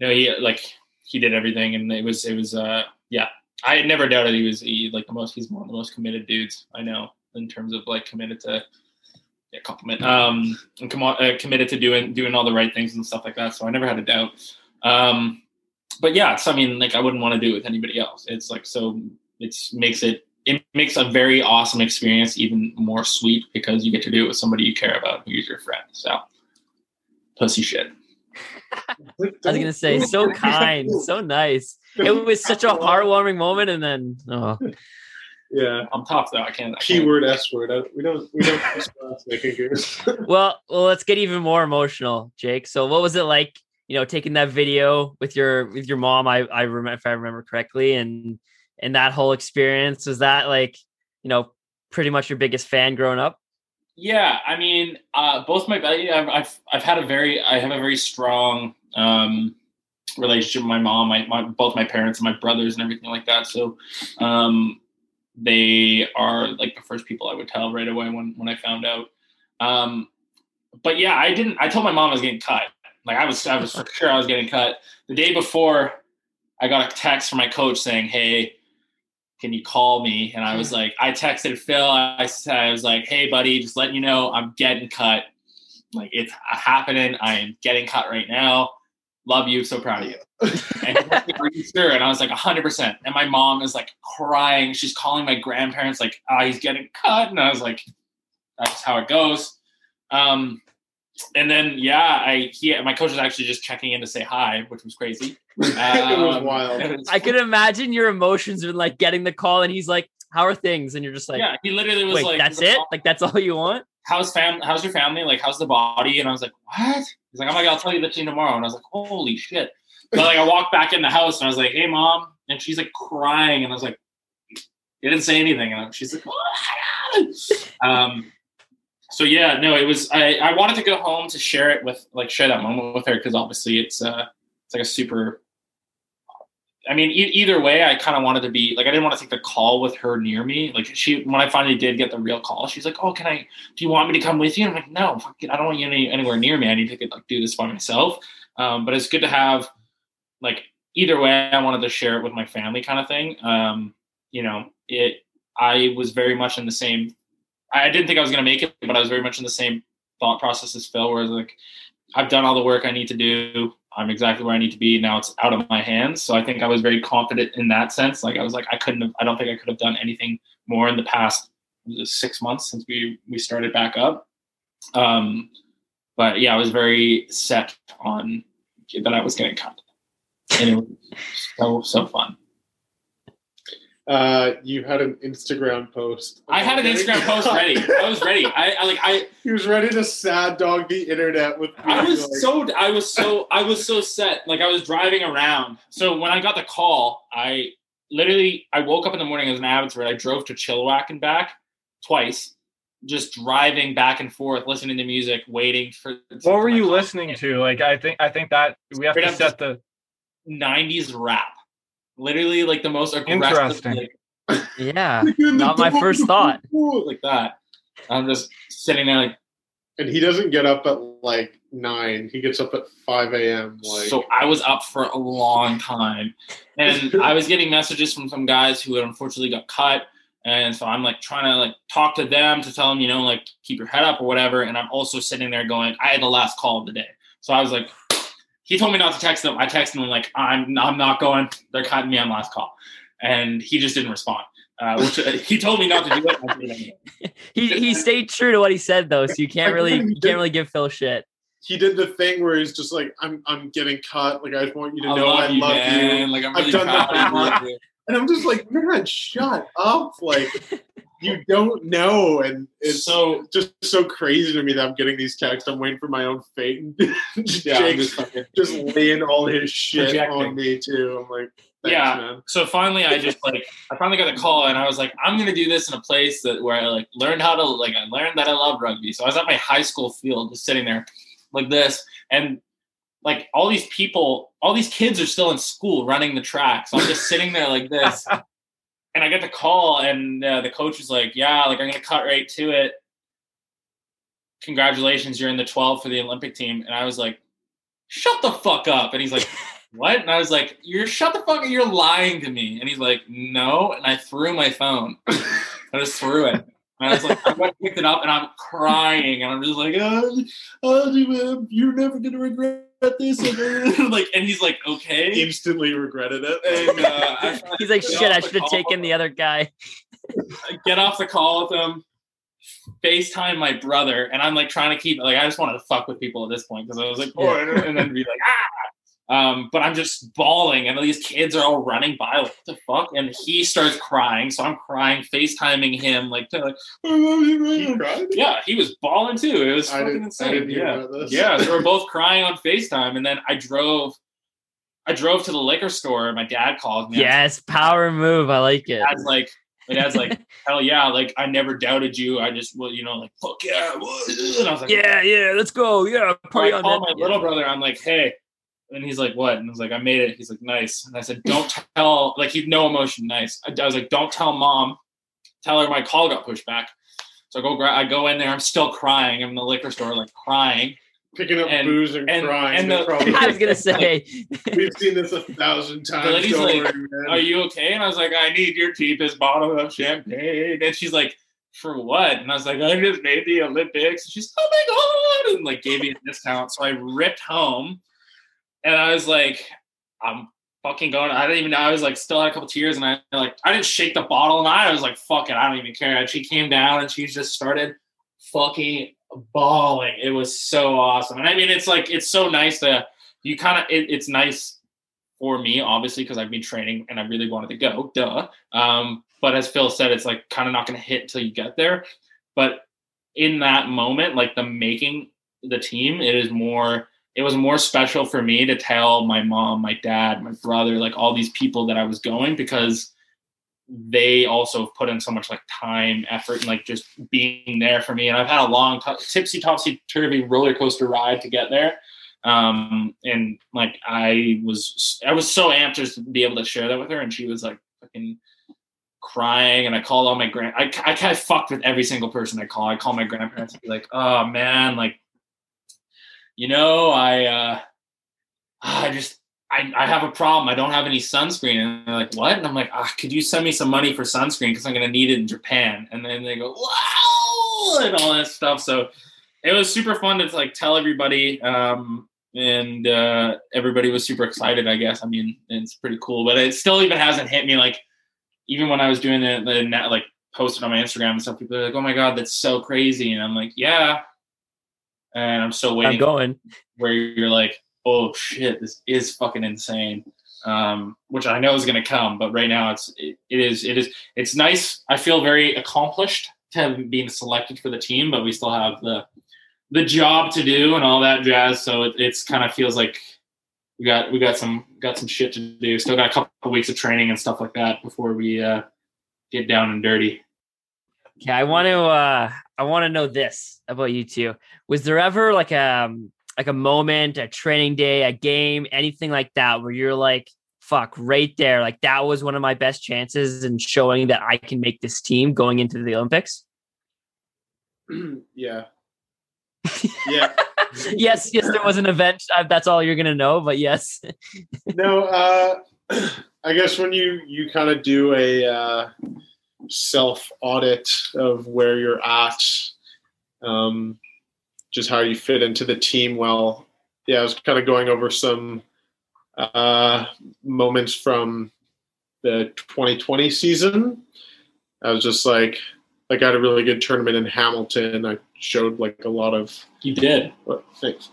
Speaker 2: know, he like he did everything, and it was it was uh, yeah. I never doubted he was he, like the most. He's one of the most committed dudes I know in terms of like committed to yeah, compliment. Um, and come on, uh, committed to doing doing all the right things and stuff like that. So I never had a doubt. Um, but yeah, so I mean, like I wouldn't want to do it with anybody else. It's like so. It's makes it it makes a very awesome experience even more sweet because you get to do it with somebody you care about who's your friend. So pussy shit.
Speaker 1: I was gonna say, so kind, so nice. It was such a heartwarming moment, and then oh,
Speaker 3: yeah.
Speaker 2: I'm tough though. I can't. I can't
Speaker 3: Keyword S word. I- We don't. We don't discuss making goose.
Speaker 1: well, well, let's get even more emotional, Jake. So, what was it like? You know, taking that video with your with your mom. I I remember if I remember correctly, and and that whole experience was that like you know pretty much your biggest fan growing up.
Speaker 2: Yeah, I mean, uh, both my I've, I've I've had a very I have a very strong um, relationship with my mom, my, my both my parents and my brothers and everything like that. So um, they are like the first people I would tell right away when when I found out. Um, but yeah, I didn't. I told my mom I was getting cut. Like I was I was for sure I was getting cut the day before. I got a text from my coach saying, "Hey." can you call me? And I was like, I texted Phil. I said, I was like, hey, buddy, just letting you know I'm getting cut. Like it's happening. I am getting cut right now. Love you. So proud of you. And he's like, are you sure? And I was like, 100%. And my mom is like crying. She's calling my grandparents, like, ah, he's getting cut. And I was like, that's how it goes. Um, and then, yeah, I he, my coach was actually just checking in to say hi, which was crazy.
Speaker 3: it was
Speaker 2: Um,
Speaker 3: wild.
Speaker 2: it was
Speaker 1: I could imagine your emotions when like getting the call, and he's like, "How are things?" And you're just like,
Speaker 2: yeah, he literally was
Speaker 1: "Wait,
Speaker 2: like,
Speaker 1: that's
Speaker 2: he's like,
Speaker 1: it? Like that's all you want?"
Speaker 2: How's fam how's your family? Like how's the body? And i was like what? He's like oh my god i'll tell you the team tomorrow. And i was like holy shit. But like i walked back in the house and i was like hey mom and she's like crying. And i was like you didn't say anything. And she's like what? um so yeah no it was i i wanted to go home to share it with like share that moment with her because obviously it's uh it's like a super I mean, e- either way, I kind of wanted to be like I didn't want to take the call with her near me. Like she, when I finally did get the real call, she's like, "Oh, can I? Do you want me to come with you?" And I'm like, "No, it, I don't want you any, anywhere near me. I need to like do this by myself." Um, but it's good to have like either way. I wanted to share it with my family, kind of thing. Um, you know, it. I was very much in the same. I didn't think I was going to make it, but I was very much in the same thought process as Phil, where like, I've done all the work I need to do. I'm exactly where I need to be. Now it's out of my hands. So I think I was very confident in that sense. Like I was like, I couldn't have, I don't think I could have done anything more in the past six months since we, we started back up. Um, but yeah, I was very set on that I was getting cut. and it was so so fun.
Speaker 3: Uh, you had an Instagram post.
Speaker 2: I had an Instagram post ready. I was ready. I, I like I
Speaker 3: He was ready to sad dog the internet with. me.
Speaker 2: I
Speaker 3: like-
Speaker 2: was so I was so I was so set. Like I was driving around. So when I got the call, I literally I woke up in the morning as an Abbotsford. I drove to Chilliwack and back twice, just driving back and forth, listening to music, waiting for.
Speaker 4: What were you listening to? Like, I think I think that we have
Speaker 2: Straight
Speaker 4: to
Speaker 2: up
Speaker 4: set the.
Speaker 2: '90s rap, literally like the most aggressive.
Speaker 4: Interesting.
Speaker 2: Like,
Speaker 1: Yeah. Not my first thought.
Speaker 2: like that. I'm just sitting there like.
Speaker 3: and he doesn't get up at like nine. He gets up at five a.m. Like
Speaker 2: so I was up for a long time, and I was getting messages from some guys who had unfortunately got cut, and so I'm like trying to like talk to them to tell them, you know, like keep your head up or whatever. And I'm also sitting there going, I had the last call of the day, so I was like, he told me not to text them. I texted him like, I'm I'm not going. They're cutting me on last call, and he just didn't respond. Uh, which uh, he told me not to do it. I did it anyway.
Speaker 1: He he stayed true to what he said though, so you can't really you can't really give Phil shit.
Speaker 3: he did the thing where he's just like, "I'm I'm getting cut. Like I just want you to
Speaker 2: I
Speaker 3: know
Speaker 2: love
Speaker 3: I
Speaker 2: you,
Speaker 3: love
Speaker 2: man.
Speaker 3: you."
Speaker 2: Like I'm
Speaker 3: I've done
Speaker 2: proud
Speaker 3: that
Speaker 2: of you.
Speaker 3: And I'm just like, "Man, shut up!" Like you don't know, and it's
Speaker 2: So
Speaker 3: just so crazy to me that I'm getting these texts. I'm waiting for my own fate, and
Speaker 2: yeah, I'm just fucking
Speaker 3: just laying all his shit
Speaker 2: Projecting.
Speaker 3: on me too. I'm like,
Speaker 2: Yeah.
Speaker 3: man.
Speaker 2: so finally i just like i finally got a call and i was like i'm gonna do this in a place that where i like learned how to like i learned that i love rugby so i was at my high school field just sitting there like this and like all these people all these kids are still in school running the track so i'm just sitting there like this and i get the call and uh, the coach was like yeah like i'm gonna cut right to it congratulations you're in the 12 for the olympic team and i was like shut the fuck up and he's like what? And I was like, you're shut the fuck up. You're lying to me. And he's like, no. And I threw my phone. I just threw it. And I was like, I went and picked it up and I'm crying. And I'm just like, oh, oh you're never going to regret this. And like, and he's like, okay.
Speaker 3: Instantly regretted it.
Speaker 2: And uh,
Speaker 1: He's like, shit, I should have taken the other guy.
Speaker 2: Get off the call with him, FaceTime my brother, and I'm like trying to keep like I just wanted to fuck with people at this point because I was like, oh, and then be like, ah. Um, but I'm just bawling, and these kids are all running by. Like, what the fuck? And he starts crying, so I'm crying, FaceTiming him, like, to, like,
Speaker 3: he
Speaker 2: yeah, he was bawling too. It was
Speaker 3: I
Speaker 2: fucking
Speaker 3: didn't, I
Speaker 2: insane.
Speaker 3: didn't
Speaker 2: yeah, yeah, so we're both crying on FaceTime, and then I drove. I drove to the liquor store. and My dad called me.
Speaker 1: Yes, power move. I like it.
Speaker 2: My dad's like, my dad's like, hell yeah, like I never doubted you. I just, well, you know, like fuck yeah, and I was like,
Speaker 1: Yeah, yeah, let's go. Yeah,
Speaker 2: So
Speaker 1: party
Speaker 2: I
Speaker 1: on
Speaker 2: called
Speaker 1: that.
Speaker 2: my little brother. I'm like, hey, and he's like, what? And I was like, I made it. He's like, nice. And I said, don't tell, like, he'd no emotion, nice. I, I was like, don't tell mom. Tell her my call got pushed back. So I go, gra- I go in there. I'm still crying. I'm in the liquor store, like crying.
Speaker 3: Picking up
Speaker 2: And-
Speaker 3: booze and,
Speaker 2: and-
Speaker 3: crying.
Speaker 2: and
Speaker 3: They're
Speaker 2: the-
Speaker 3: probably-
Speaker 1: I was gonna say,
Speaker 3: We've seen this a thousand times.
Speaker 2: lady's like,
Speaker 3: worry.
Speaker 2: Are you okay? And I was like, I need your cheapest bottle of champagne. And she's like, for what? And I was like, I just made the Olympics. And she's, like, oh my God. And like gave me a discount. So I ripped home and I was like, I'm fucking going. I didn't even know. I was like, still had a couple tears and I like, I didn't shake the bottle and I was like, fuck it. I don't even care. And she came down and she just started fucking bawling. It was so awesome. And I mean, it's like, it's so nice to, you kind of, it, it's nice for me, obviously, because I've been training and I really wanted to go, duh. Um, but as Phil said, it's like kind of not going to hit until you get there. But in that moment, like the making the team, it is more, it was more special for me to tell my mom, my dad, my brother, like all these people that I was going because they also put in so much like time, effort, and like just being there for me. And I've had a long, t- tipsy, topsy turvy roller coaster ride to get there. Um and like i was i was so amped just to be able to share that with her and she was like fucking crying. And i called all my grand i, I kind of fucked with every single person i call i call my grandparents and be like oh man like you know i uh i just I, I have a problem. I don't have any sunscreen. And they're like, what? And I'm like, ah, could you send me some money for sunscreen? Because I'm going to need it in Japan. And then they go, wow, and all that stuff. So it was super fun to like tell everybody um and uh everybody was super excited i guess i mean it's pretty cool but it still even hasn't hit me like even when i was doing it net like posted on my instagram and stuff people are like oh my god that's so crazy and i'm like yeah and i'm still waiting.
Speaker 1: I'm going.
Speaker 2: where you're like oh shit this is fucking insane um, which I know is going to come. But right now, it's it, it is it is it's nice. I feel very accomplished to have been selected for the team, but we still have the the job to do and all that jazz. So it, it's kind of feels like we got we got some got some shit to do. Still got a couple of weeks of training and stuff like that before we uh, get down and dirty.
Speaker 1: Okay, I want to uh I want to know this about you two. Was there ever like a um, like a moment, a training day, a game, anything like that where you're like, fuck, right there, like that was one of my best chances in showing that I can make this team going into the Olympics?
Speaker 3: yeah. Yeah.
Speaker 1: yes, yes, there was an event. That's all you're gonna know, but yes.
Speaker 3: no, uh, I guess when you you kind of do a uh, self audit of where you're at, um, just how you fit into the team. Well, yeah, I was kind of going over some uh, moments from the 2020 season. I was just like, I got a really good tournament in Hamilton. I showed like a lot of.
Speaker 2: You did.
Speaker 3: Thanks.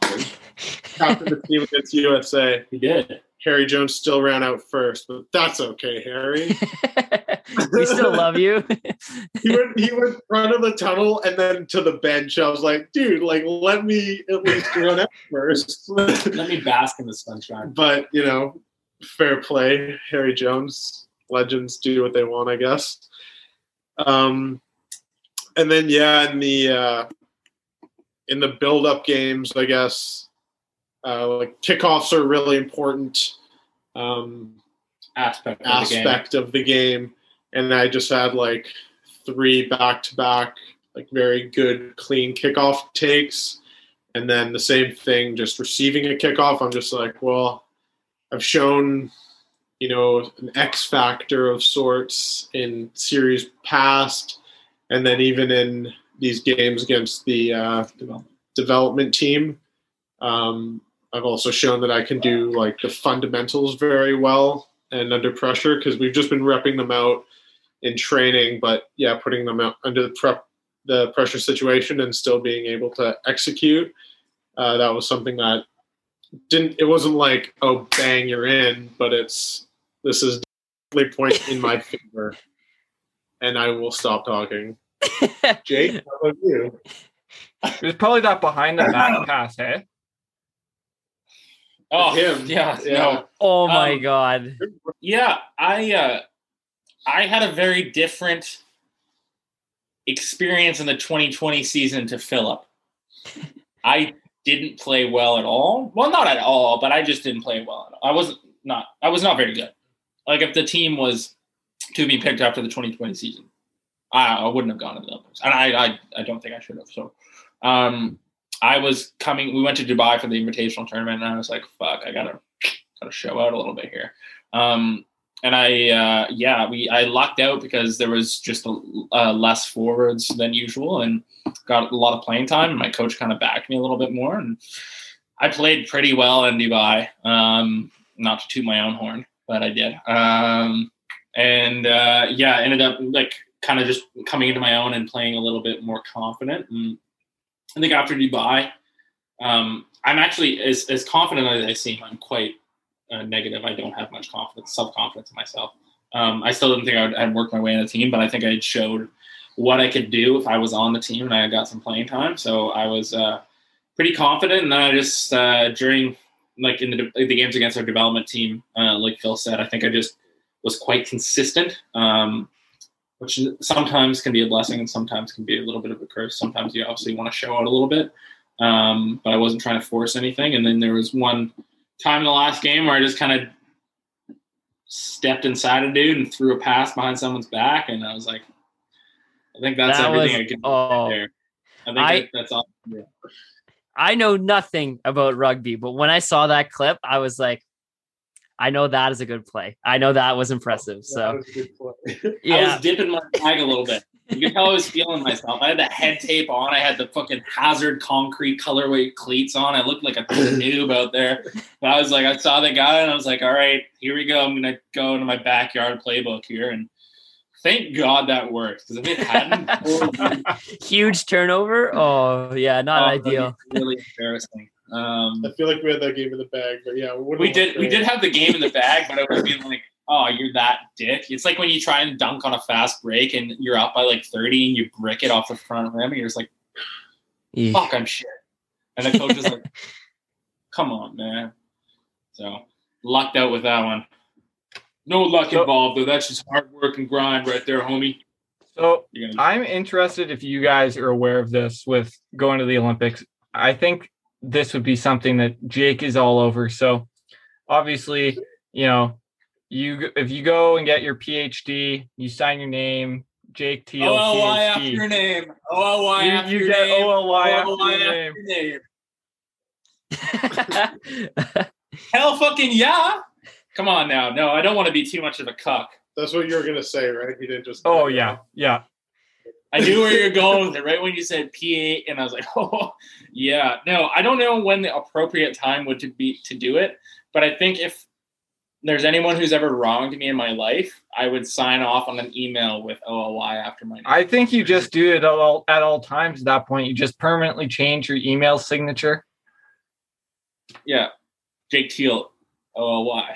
Speaker 3: Captain the team against USA.
Speaker 2: You did.
Speaker 3: Harry Jones still ran out first, but that's okay, Harry.
Speaker 1: we still love you.
Speaker 3: he went he went front of the tunnel and then to the bench. I was like, dude, like let me at least run out first.
Speaker 2: Let me bask in the sunshine.
Speaker 3: but you know, fair play. Harry Jones, legends do what they want, I guess. Um, and then yeah, in the uh, in the build up games, I guess uh, like kickoffs are really important um,
Speaker 2: Aspect of the game.
Speaker 3: aspect of the game. And I just had like three back to back, like very good, clean kickoff takes. And then the same thing, just receiving a kickoff. I'm just like, well, I've shown, you know, an X factor of sorts in series past. And then even in these games against the uh, development team, um, I've also shown that I can do like the fundamentals very well and under pressure because we've just been repping them out in training, but yeah, putting them out under the prep the pressure situation and still being able to execute. Uh, that was something that didn't. It wasn't like oh bang you're in, but it's this is definitely point in my favor, and I will stop talking. Jake, how about you?
Speaker 4: It was probably that behind the back pass, hey?
Speaker 2: Oh,
Speaker 3: Him.
Speaker 2: yeah,
Speaker 3: Yeah.
Speaker 2: no.
Speaker 1: oh my
Speaker 2: Um,
Speaker 1: god.
Speaker 2: Yeah, I uh, I had a very different experience in the 2020 season to Philip. I didn't play well at all. Well, not at all, but I just didn't play well at all. I wasn't not I was not very good. Like if the team was to be picked after the 2020 season, I, I wouldn't have gone to the Olympics, and I I, I don't think I should have. So, um, I was coming. We went to Dubai for the invitational tournament, and I was like, "Fuck, I gotta gotta show out a little bit here." Um, and I, uh, yeah, we I lucked out because there was just a, less forwards than usual, and got a lot of playing time. And my coach kind of backed me a little bit more, and I played pretty well in Dubai. Um, not to toot my own horn, but I did. Um, and uh, yeah, ended up like kind of just coming into my own and playing a little bit more confident. And I think after Dubai, um, I'm actually as as confident as I seem. I'm quite uh, negative. I don't have much confidence, self confidence in myself. Um, I still didn't think I would, I'd work my way in the team, but I think I had showed what I could do if I was on the team and I got some playing time. So I was uh, pretty confident. And then I just uh, during like in the, the games against our development team, uh, like Phil said, I think I just was quite consistent, um, which sometimes can be a blessing and sometimes can be a little bit of a curse. Sometimes you obviously want to show out a little bit, um, but I wasn't trying to force anything. And then there was one time in the last game where I just kind of stepped inside a dude and threw a pass behind someone's back, and I was like, I think that's
Speaker 1: That
Speaker 2: everything
Speaker 1: was-
Speaker 2: I can do
Speaker 1: oh.
Speaker 2: there. I think
Speaker 1: I-
Speaker 2: that, that's all. Yeah.
Speaker 1: I know nothing about rugby, but when I saw that clip, I was like, I know that is a good play. I know that was impressive.
Speaker 3: Oh,
Speaker 1: so
Speaker 3: was a good play.
Speaker 2: I
Speaker 1: yeah,
Speaker 2: was dipping my bag a little bit. You can tell I was feeling myself. I had the head tape on. I had the fucking hazard concrete colorway cleats on. I looked like a noob out there. But I was like, I saw the guy and I was like, all right, here we go. I'm gonna go into my backyard playbook here, and thank God that worked because if it hadn't,
Speaker 1: huge turnover. Oh yeah, not
Speaker 2: Oh,
Speaker 1: ideal.
Speaker 2: Really embarrassing. Um,
Speaker 3: I feel like we had that game in the bag, but yeah, we,
Speaker 2: we did we did have the game in the bag, but it was be like, oh, you're that dick. It's like when you try and dunk on a fast break and you're up by like 30 and you brick it off the front rim and you're just like,
Speaker 1: Eesh.
Speaker 2: fuck, I'm shit. And the coach is like, come on, man. So lucked out with that one. No luck
Speaker 4: So-
Speaker 2: involved though. That's just hard work and grind right there, homie.
Speaker 4: So
Speaker 2: gonna
Speaker 4: I'm interested if you guys are aware of this with going to the Olympics. I think this would be something that Jake is all over. So obviously, you know, you if you go and get your PhD, you sign your name, Jake Thiel,
Speaker 2: OLY after your name. OLY
Speaker 4: You,
Speaker 2: after
Speaker 4: you
Speaker 2: your
Speaker 4: get
Speaker 2: name.
Speaker 4: OLY after
Speaker 2: OLY
Speaker 4: your
Speaker 2: after
Speaker 4: name.
Speaker 2: your name. Hell fucking yeah. Come on now. No, I don't want to be too much of a cuck.
Speaker 3: That's what you were gonna say, right? You didn't just.
Speaker 4: Oh yeah, yeah.
Speaker 2: I knew where you're going with it right when you said PhD, and I was like, oh, yeah. No, I don't know when the appropriate time would to be to do it, but I think if there's anyone who's ever wronged me in my life, I would sign off on an email with OLY after my name.
Speaker 4: I think you just do it at all at all times. At that point, you just permanently change your email signature.
Speaker 2: yeah, Jake Thiel, OLY.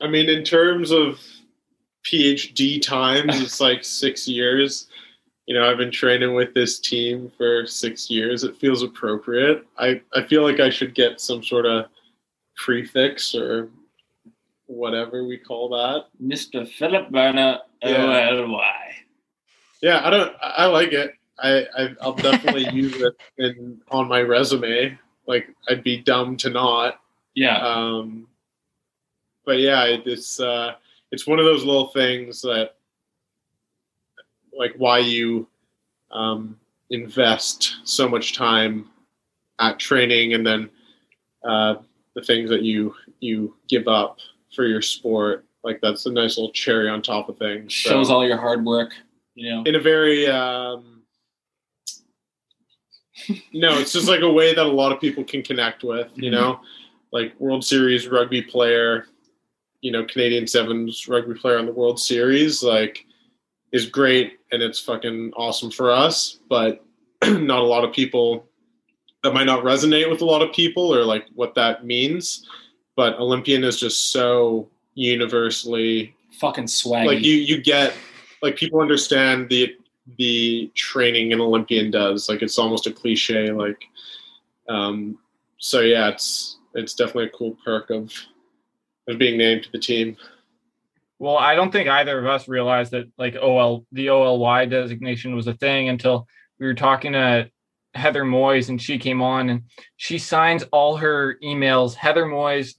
Speaker 3: I mean, in terms of PhD times, it's like six years. You know, I've been training with this team for six years. It feels appropriate. I, I feel like I should get some sort of prefix or whatever we call that.
Speaker 2: Mr. Philip Berna,
Speaker 3: Yeah.
Speaker 2: OLY.
Speaker 3: Yeah, I don't. I like it. I, I I'll definitely use it in on my resume. Like I'd be dumb to not.
Speaker 2: Yeah,
Speaker 3: Um, but yeah, it's uh, it's one of those little things that, like, why you um, invest so much time at training, and then uh, the things that you you give up for your sport. Like that's a nice little cherry on top of things. So-
Speaker 2: shows all your hard work. You know,
Speaker 3: in a very um, no it's just like a way that a lot of people can connect with you
Speaker 2: Mhm.
Speaker 3: know like world series rugby player you know canadian sevens rugby player on the world series like is great and it's fucking awesome for us but not a lot of people that might not resonate with a lot of people or like what that means but olympian is just so universally
Speaker 2: fucking swaggy.
Speaker 3: like you you get like people understand the the training an olympian does like it's almost a cliche like um so yeah it's it's definitely a cool perk of of being named to the team
Speaker 4: Well, I don't think either of us realized that like OL the OLY designation was a thing until we were talking to Heather Moyse and she came on and she signs all her emails. Heather Moyse,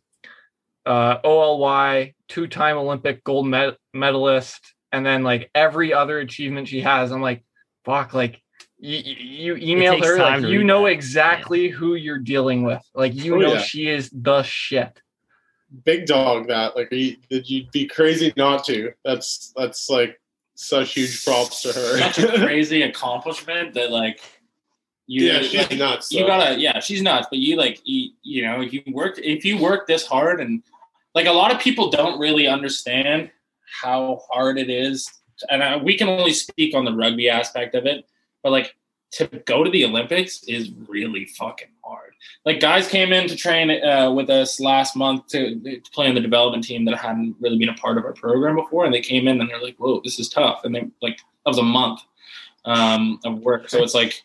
Speaker 4: uh, OLY, two-time Olympic gold med- medalist, and then like every other achievement she has. I'm like, fuck, like you, you emailed her, like you know
Speaker 1: that.
Speaker 4: exactly who you're dealing with. Like you
Speaker 3: Oh,
Speaker 4: know
Speaker 3: yeah.
Speaker 4: she is the shit.
Speaker 3: Big dog that like are you'd be crazy not to that's that's like such huge props to her.
Speaker 2: such a crazy accomplishment that like you
Speaker 3: yeah she's
Speaker 2: like,
Speaker 3: nuts
Speaker 2: you
Speaker 3: though.
Speaker 2: gotta yeah she's nuts but you like you, you know if you work if you work this hard and like a lot of people don't really understand how hard it is and I, we can only speak on the rugby aspect of it but like to go to the olympics is really fucking hard like guys came in to train uh, with us last month to, to play on the development team that hadn't really been a part of our program before and they came in and they're like whoa this is tough and they like that was a month um, of work so it's like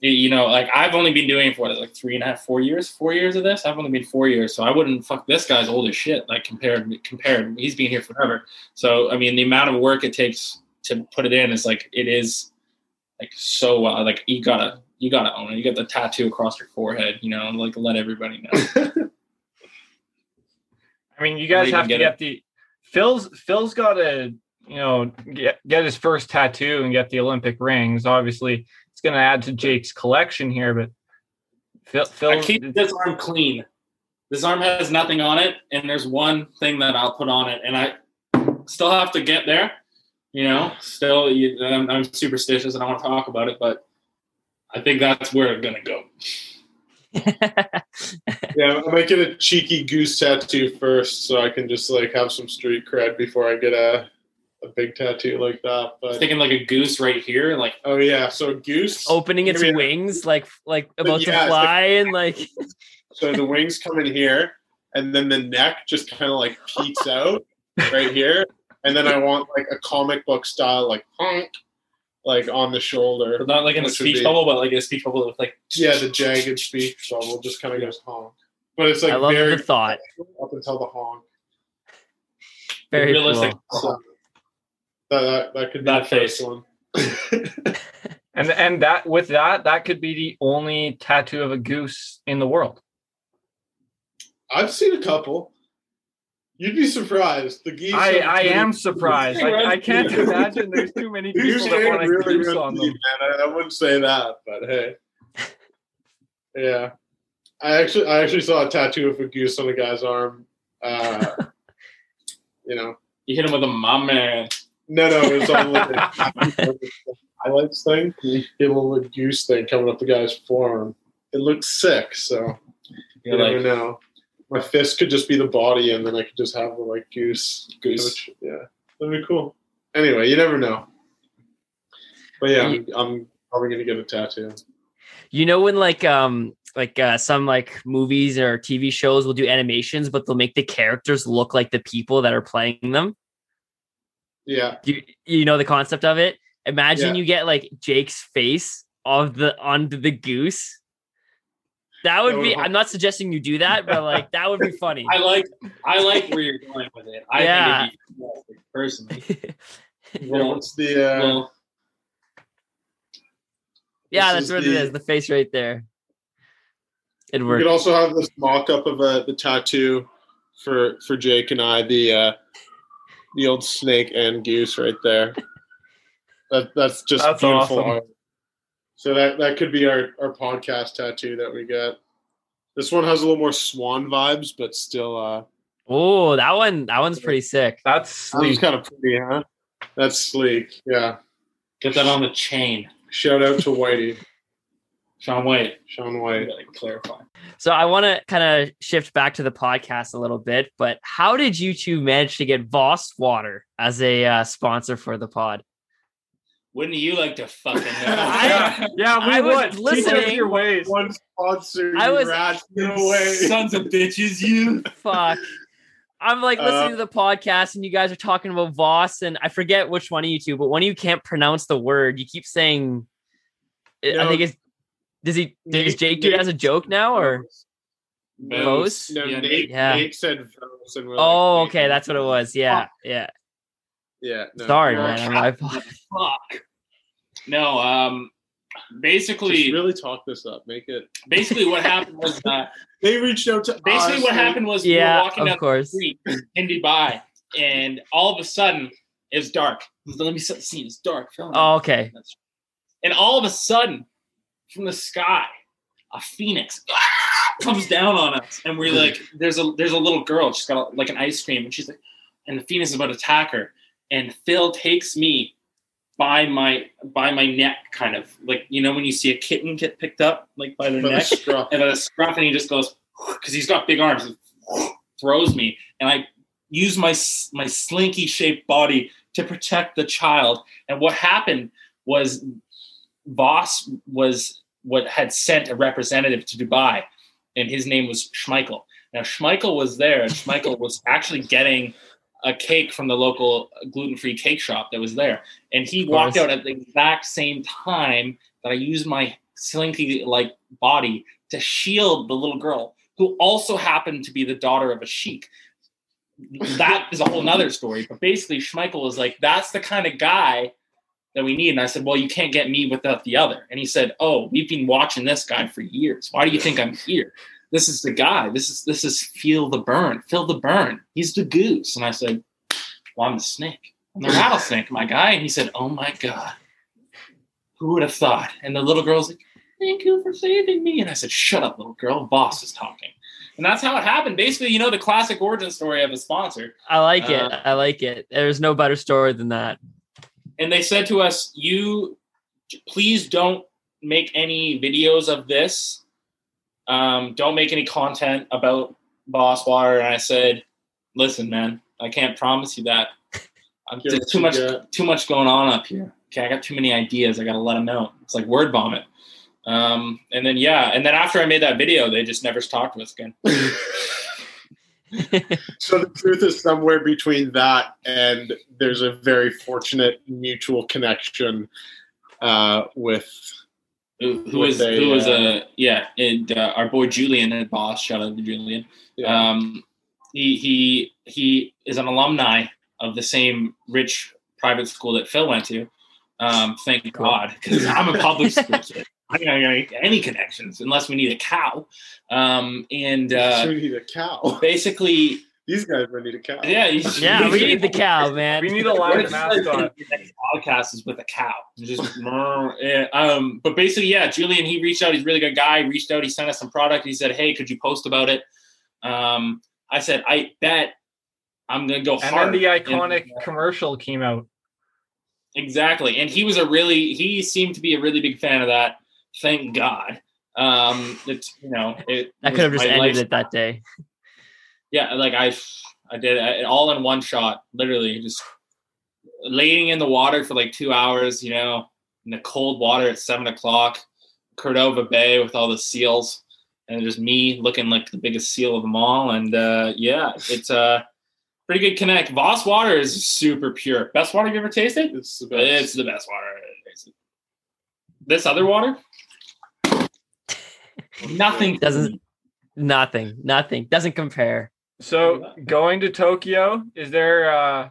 Speaker 2: you know, like I've only been doing for like three and a half, four years, four years of this. I've only been four years, so I wouldn't fuck this guy's old as shit. Like compared, compared, he's been here forever. So I mean, the amount of work it takes to put it in is like it is like so like you gotta you gotta own it. You got the tattoo across your forehead, you know, like let everybody know.
Speaker 4: I mean, you guys
Speaker 2: even
Speaker 4: have to
Speaker 2: get
Speaker 4: get the Phil's Phil's got to you know get get his first tattoo and get the Olympic rings. Obviously, it's going to add to Jake's collection here, but Phil, Phil
Speaker 2: I keep this arm clean. This arm has nothing on it, and there's one thing that I'll put on it, and I still have to get there. You know, still, you, I'm, I'm superstitious and I want to talk about it, but I think that's where I'm gonna go.
Speaker 3: yeah i might get a cheeky goose tattoo first so i can just like have some street cred before i get a a big tattoo like that.
Speaker 2: I was
Speaker 3: But
Speaker 2: thinking like a goose right here, like
Speaker 3: oh yeah, so goose.
Speaker 1: Opening its
Speaker 3: Maybe-
Speaker 1: wings like like about
Speaker 3: yeah,
Speaker 1: to
Speaker 3: it's
Speaker 1: fly and like
Speaker 3: So the wings come in here, and then the neck just kind of like peeks out right here, and then I want like a comic book style like honk, like on the shoulder.
Speaker 2: not like in a speech bubble, but like a speech bubble with like
Speaker 3: Yeah, the jagged speech bubble just kind of goes honk, but it's like
Speaker 1: I love
Speaker 3: very
Speaker 1: the thought.
Speaker 3: up until the honk.
Speaker 1: Very
Speaker 2: realistic.
Speaker 1: cool.
Speaker 3: So that, that that could be
Speaker 2: That
Speaker 3: the first
Speaker 2: face.
Speaker 3: one.
Speaker 4: And and that with that, that could be the only tattoo of a goose in the world.
Speaker 3: I've seen a couple. You'd be surprised. The geese.
Speaker 4: I, I am surprised. I, I can't imagine there's too many
Speaker 3: Goose
Speaker 4: people that
Speaker 3: are
Speaker 4: want a
Speaker 3: really,
Speaker 4: goose
Speaker 3: really
Speaker 4: on
Speaker 3: deep,
Speaker 4: them.
Speaker 3: man. I, I wouldn't say that, but hey. Yeah. I actually I actually saw a tattoo of a goose on a guy's arm. Uh, you know.
Speaker 2: you hit him with a mom man.
Speaker 3: No, no, it was on like a highlights thing. You get a little goose thing coming up the guy's forearm. It looks sick, so you
Speaker 2: You're
Speaker 3: never know. My fist could just be the body, and then I could just have the like goose.
Speaker 2: Goose.
Speaker 3: Which, yeah, that'd be cool. Anyway, you never know. But yeah, I'm, I'm probably gonna get a tattoo.
Speaker 1: You know when like um like uh, some like movies or TV shows will do animations, but they'll make the characters look like the people that are playing them.
Speaker 3: Yeah,
Speaker 1: You you know the concept of it. Imagine
Speaker 3: Yeah.
Speaker 1: you get like Jake's face of the onto the goose. That would be. I'm not suggesting you do that, but like that would be funny.
Speaker 2: I like I like where you're going with it. I
Speaker 1: Yeah.
Speaker 2: think it'd be personally.
Speaker 3: yeah.
Speaker 2: Well,
Speaker 3: What's the? Uh,
Speaker 2: well,
Speaker 1: yeah, that's what it
Speaker 3: the-
Speaker 1: is. The face right there. It
Speaker 3: we
Speaker 1: works.
Speaker 3: could also have this mock-up of uh, the tattoo for for Jake and I. The uh, the old snake and goose right there. That that's just
Speaker 4: That's
Speaker 3: beautiful
Speaker 4: awesome.
Speaker 3: art. So that that could be our our podcast tattoo that we get. This one has a little more swan vibes, but still uh
Speaker 1: Oh, that one. That one's pretty sick.
Speaker 4: That's
Speaker 3: Sleek.
Speaker 4: sleek.
Speaker 3: kind of pretty, huh? That's sleek. Yeah.
Speaker 2: get that on the chain.
Speaker 3: Shout out to Whitey,
Speaker 2: Sean White.
Speaker 3: Sean White.
Speaker 2: gotta clarify.
Speaker 1: So I want to kind of shift back to the podcast a little bit, but how did you two manage to get Voss Water as a uh, sponsor for the pod?
Speaker 2: Wouldn't you like to fucking know?
Speaker 1: I-
Speaker 4: yeah, yeah, we
Speaker 1: I was
Speaker 4: would. Teach us
Speaker 1: listening.
Speaker 4: your ways.
Speaker 3: One sponsor.
Speaker 1: I
Speaker 3: you
Speaker 1: was-
Speaker 3: away.
Speaker 2: Sons of bitches, you.
Speaker 1: Fuck. I'm like listening
Speaker 3: Uh,
Speaker 1: to the podcast and you guys are talking about Voss and I forget which one of you two, but one of you can't pronounce the word. You keep saying, I think it's, does he, does
Speaker 3: Nate-
Speaker 1: Jake do it
Speaker 3: Nate-
Speaker 1: as a joke now or? Vos?
Speaker 3: No,
Speaker 2: Yeah,
Speaker 3: Nate,
Speaker 1: Yeah.
Speaker 3: Nate said Vos, and
Speaker 1: Oh, okay.
Speaker 3: Nate.
Speaker 1: That's what it was. Yeah. Yeah.
Speaker 3: Yeah. No,
Speaker 1: Sorry,
Speaker 3: no,
Speaker 1: man. I'm-
Speaker 2: Fuck. No, um, basically,
Speaker 3: Just really talk this up. Make it.
Speaker 2: basically what happened was uh,
Speaker 3: They reached out to.
Speaker 2: basically
Speaker 3: us,
Speaker 2: what happened was we were
Speaker 1: Yeah,
Speaker 2: walking
Speaker 1: of
Speaker 2: down the street in Dubai, and all of a sudden it's dark. Let me set the scene. It's dark. Film.
Speaker 1: Oh, okay.
Speaker 2: And all of a sudden, from the sky, a phoenix comes down on us, and we're like, "There's a there's a little girl. She's got a, like an ice cream, and she's like, and the phoenix is about to attack her, and Phil takes me by my by my neck, kind of like you know when you see a kitten get picked up like by their
Speaker 3: By the
Speaker 2: neck, and by the scruff, and he just goes because he's got big arms, throws me, and I use my my slinky shaped body to protect the child. And what happened was Voss was what had sent a representative to Dubai, and his name was Schmeichel. Now Schmeichel was there, and Schmeichel was actually getting a cake from the local gluten-free cake shop that was there, and he walked out at the exact same time that I used my slinky like body to shield the little girl, who also happened to be the daughter of a sheik. That is a whole nother story. But basically, Schmeichel was like, "That's the kind of guy that we need." And I said, "Well, you can't get me without the other." And he said, "Oh, we've been watching this guy for years. Why do you think I'm here? This is the guy. This is this is feel the burn. Feel the burn. He's the goose." And I said, "Well, I'm the snake. I'm the rattlesnake, my guy." And he said, "Oh my god, who would have thought?" And the little girl's like, "Thank you for saving me." And I said, "Shut up, little girl. Boss is talking." And that's how it happened. Basically, you know the classic origin story of a sponsor.
Speaker 1: I like it.
Speaker 2: Uh,
Speaker 1: I like it. There's no better story than that.
Speaker 2: and they said to us, "You please don't make any videos of this. Um, don't make any content about Voss Water." And I said, "Listen, man, I can't promise you that. I'm,
Speaker 3: Get
Speaker 2: there's too
Speaker 3: you
Speaker 2: much
Speaker 3: get.
Speaker 2: too much going on up here. Okay, I got too many ideas. I got to let them out. It's like word vomit. Um, and then yeah, and then after I made that video, they just never talked to us again.
Speaker 3: so the truth is somewhere between that and there's a very fortunate mutual connection uh, with
Speaker 2: Who, who was
Speaker 3: a,
Speaker 2: who was
Speaker 3: uh,
Speaker 2: uh, yeah, and uh, our boy Julian and boss. Shout out to Julian.
Speaker 3: yeah,
Speaker 2: Um, he he he is an alumni of the same rich private school that Phil went to. Um, thank
Speaker 1: Cool.
Speaker 2: God, because I'm a public school kid. I'm not gonna get any connections unless we need a cow. Um, and uh,
Speaker 3: we need a cow.
Speaker 2: basically,
Speaker 3: These guys might need a cow.
Speaker 2: yeah, you-
Speaker 1: yeah, we need the cow, man.
Speaker 4: We need a live
Speaker 2: if you guys
Speaker 4: mascot.
Speaker 2: next podcast is with a cow. Just yeah, um, but basically, yeah, Julian he reached out. He's a really good guy. He reached out. He sent us some product. He said, "Hey, could you post about it?" Um, I said, "I bet I'm gonna go
Speaker 4: And then the iconic
Speaker 2: And, uh,
Speaker 4: commercial came out.
Speaker 2: exactly, and he was a really he seemed to be a really big fan of that. Thank God. Um, it's you know it.
Speaker 1: I could have just ended
Speaker 2: life's-
Speaker 1: it that day.
Speaker 2: Yeah like i i did it all in one shot literally just laying in the water for like two hours you know in the cold water at seven o'clock cordova bay with all the seals and just me looking like the biggest seal of them all and uh yeah it's a pretty good connect voss water is super pure best water you ever tasted
Speaker 3: It's the best.
Speaker 2: it's the best water I've ever tasted. this other water nothing
Speaker 1: Doesn't nothing, nothing doesn't compare.
Speaker 4: So going to Tokyo, is there uh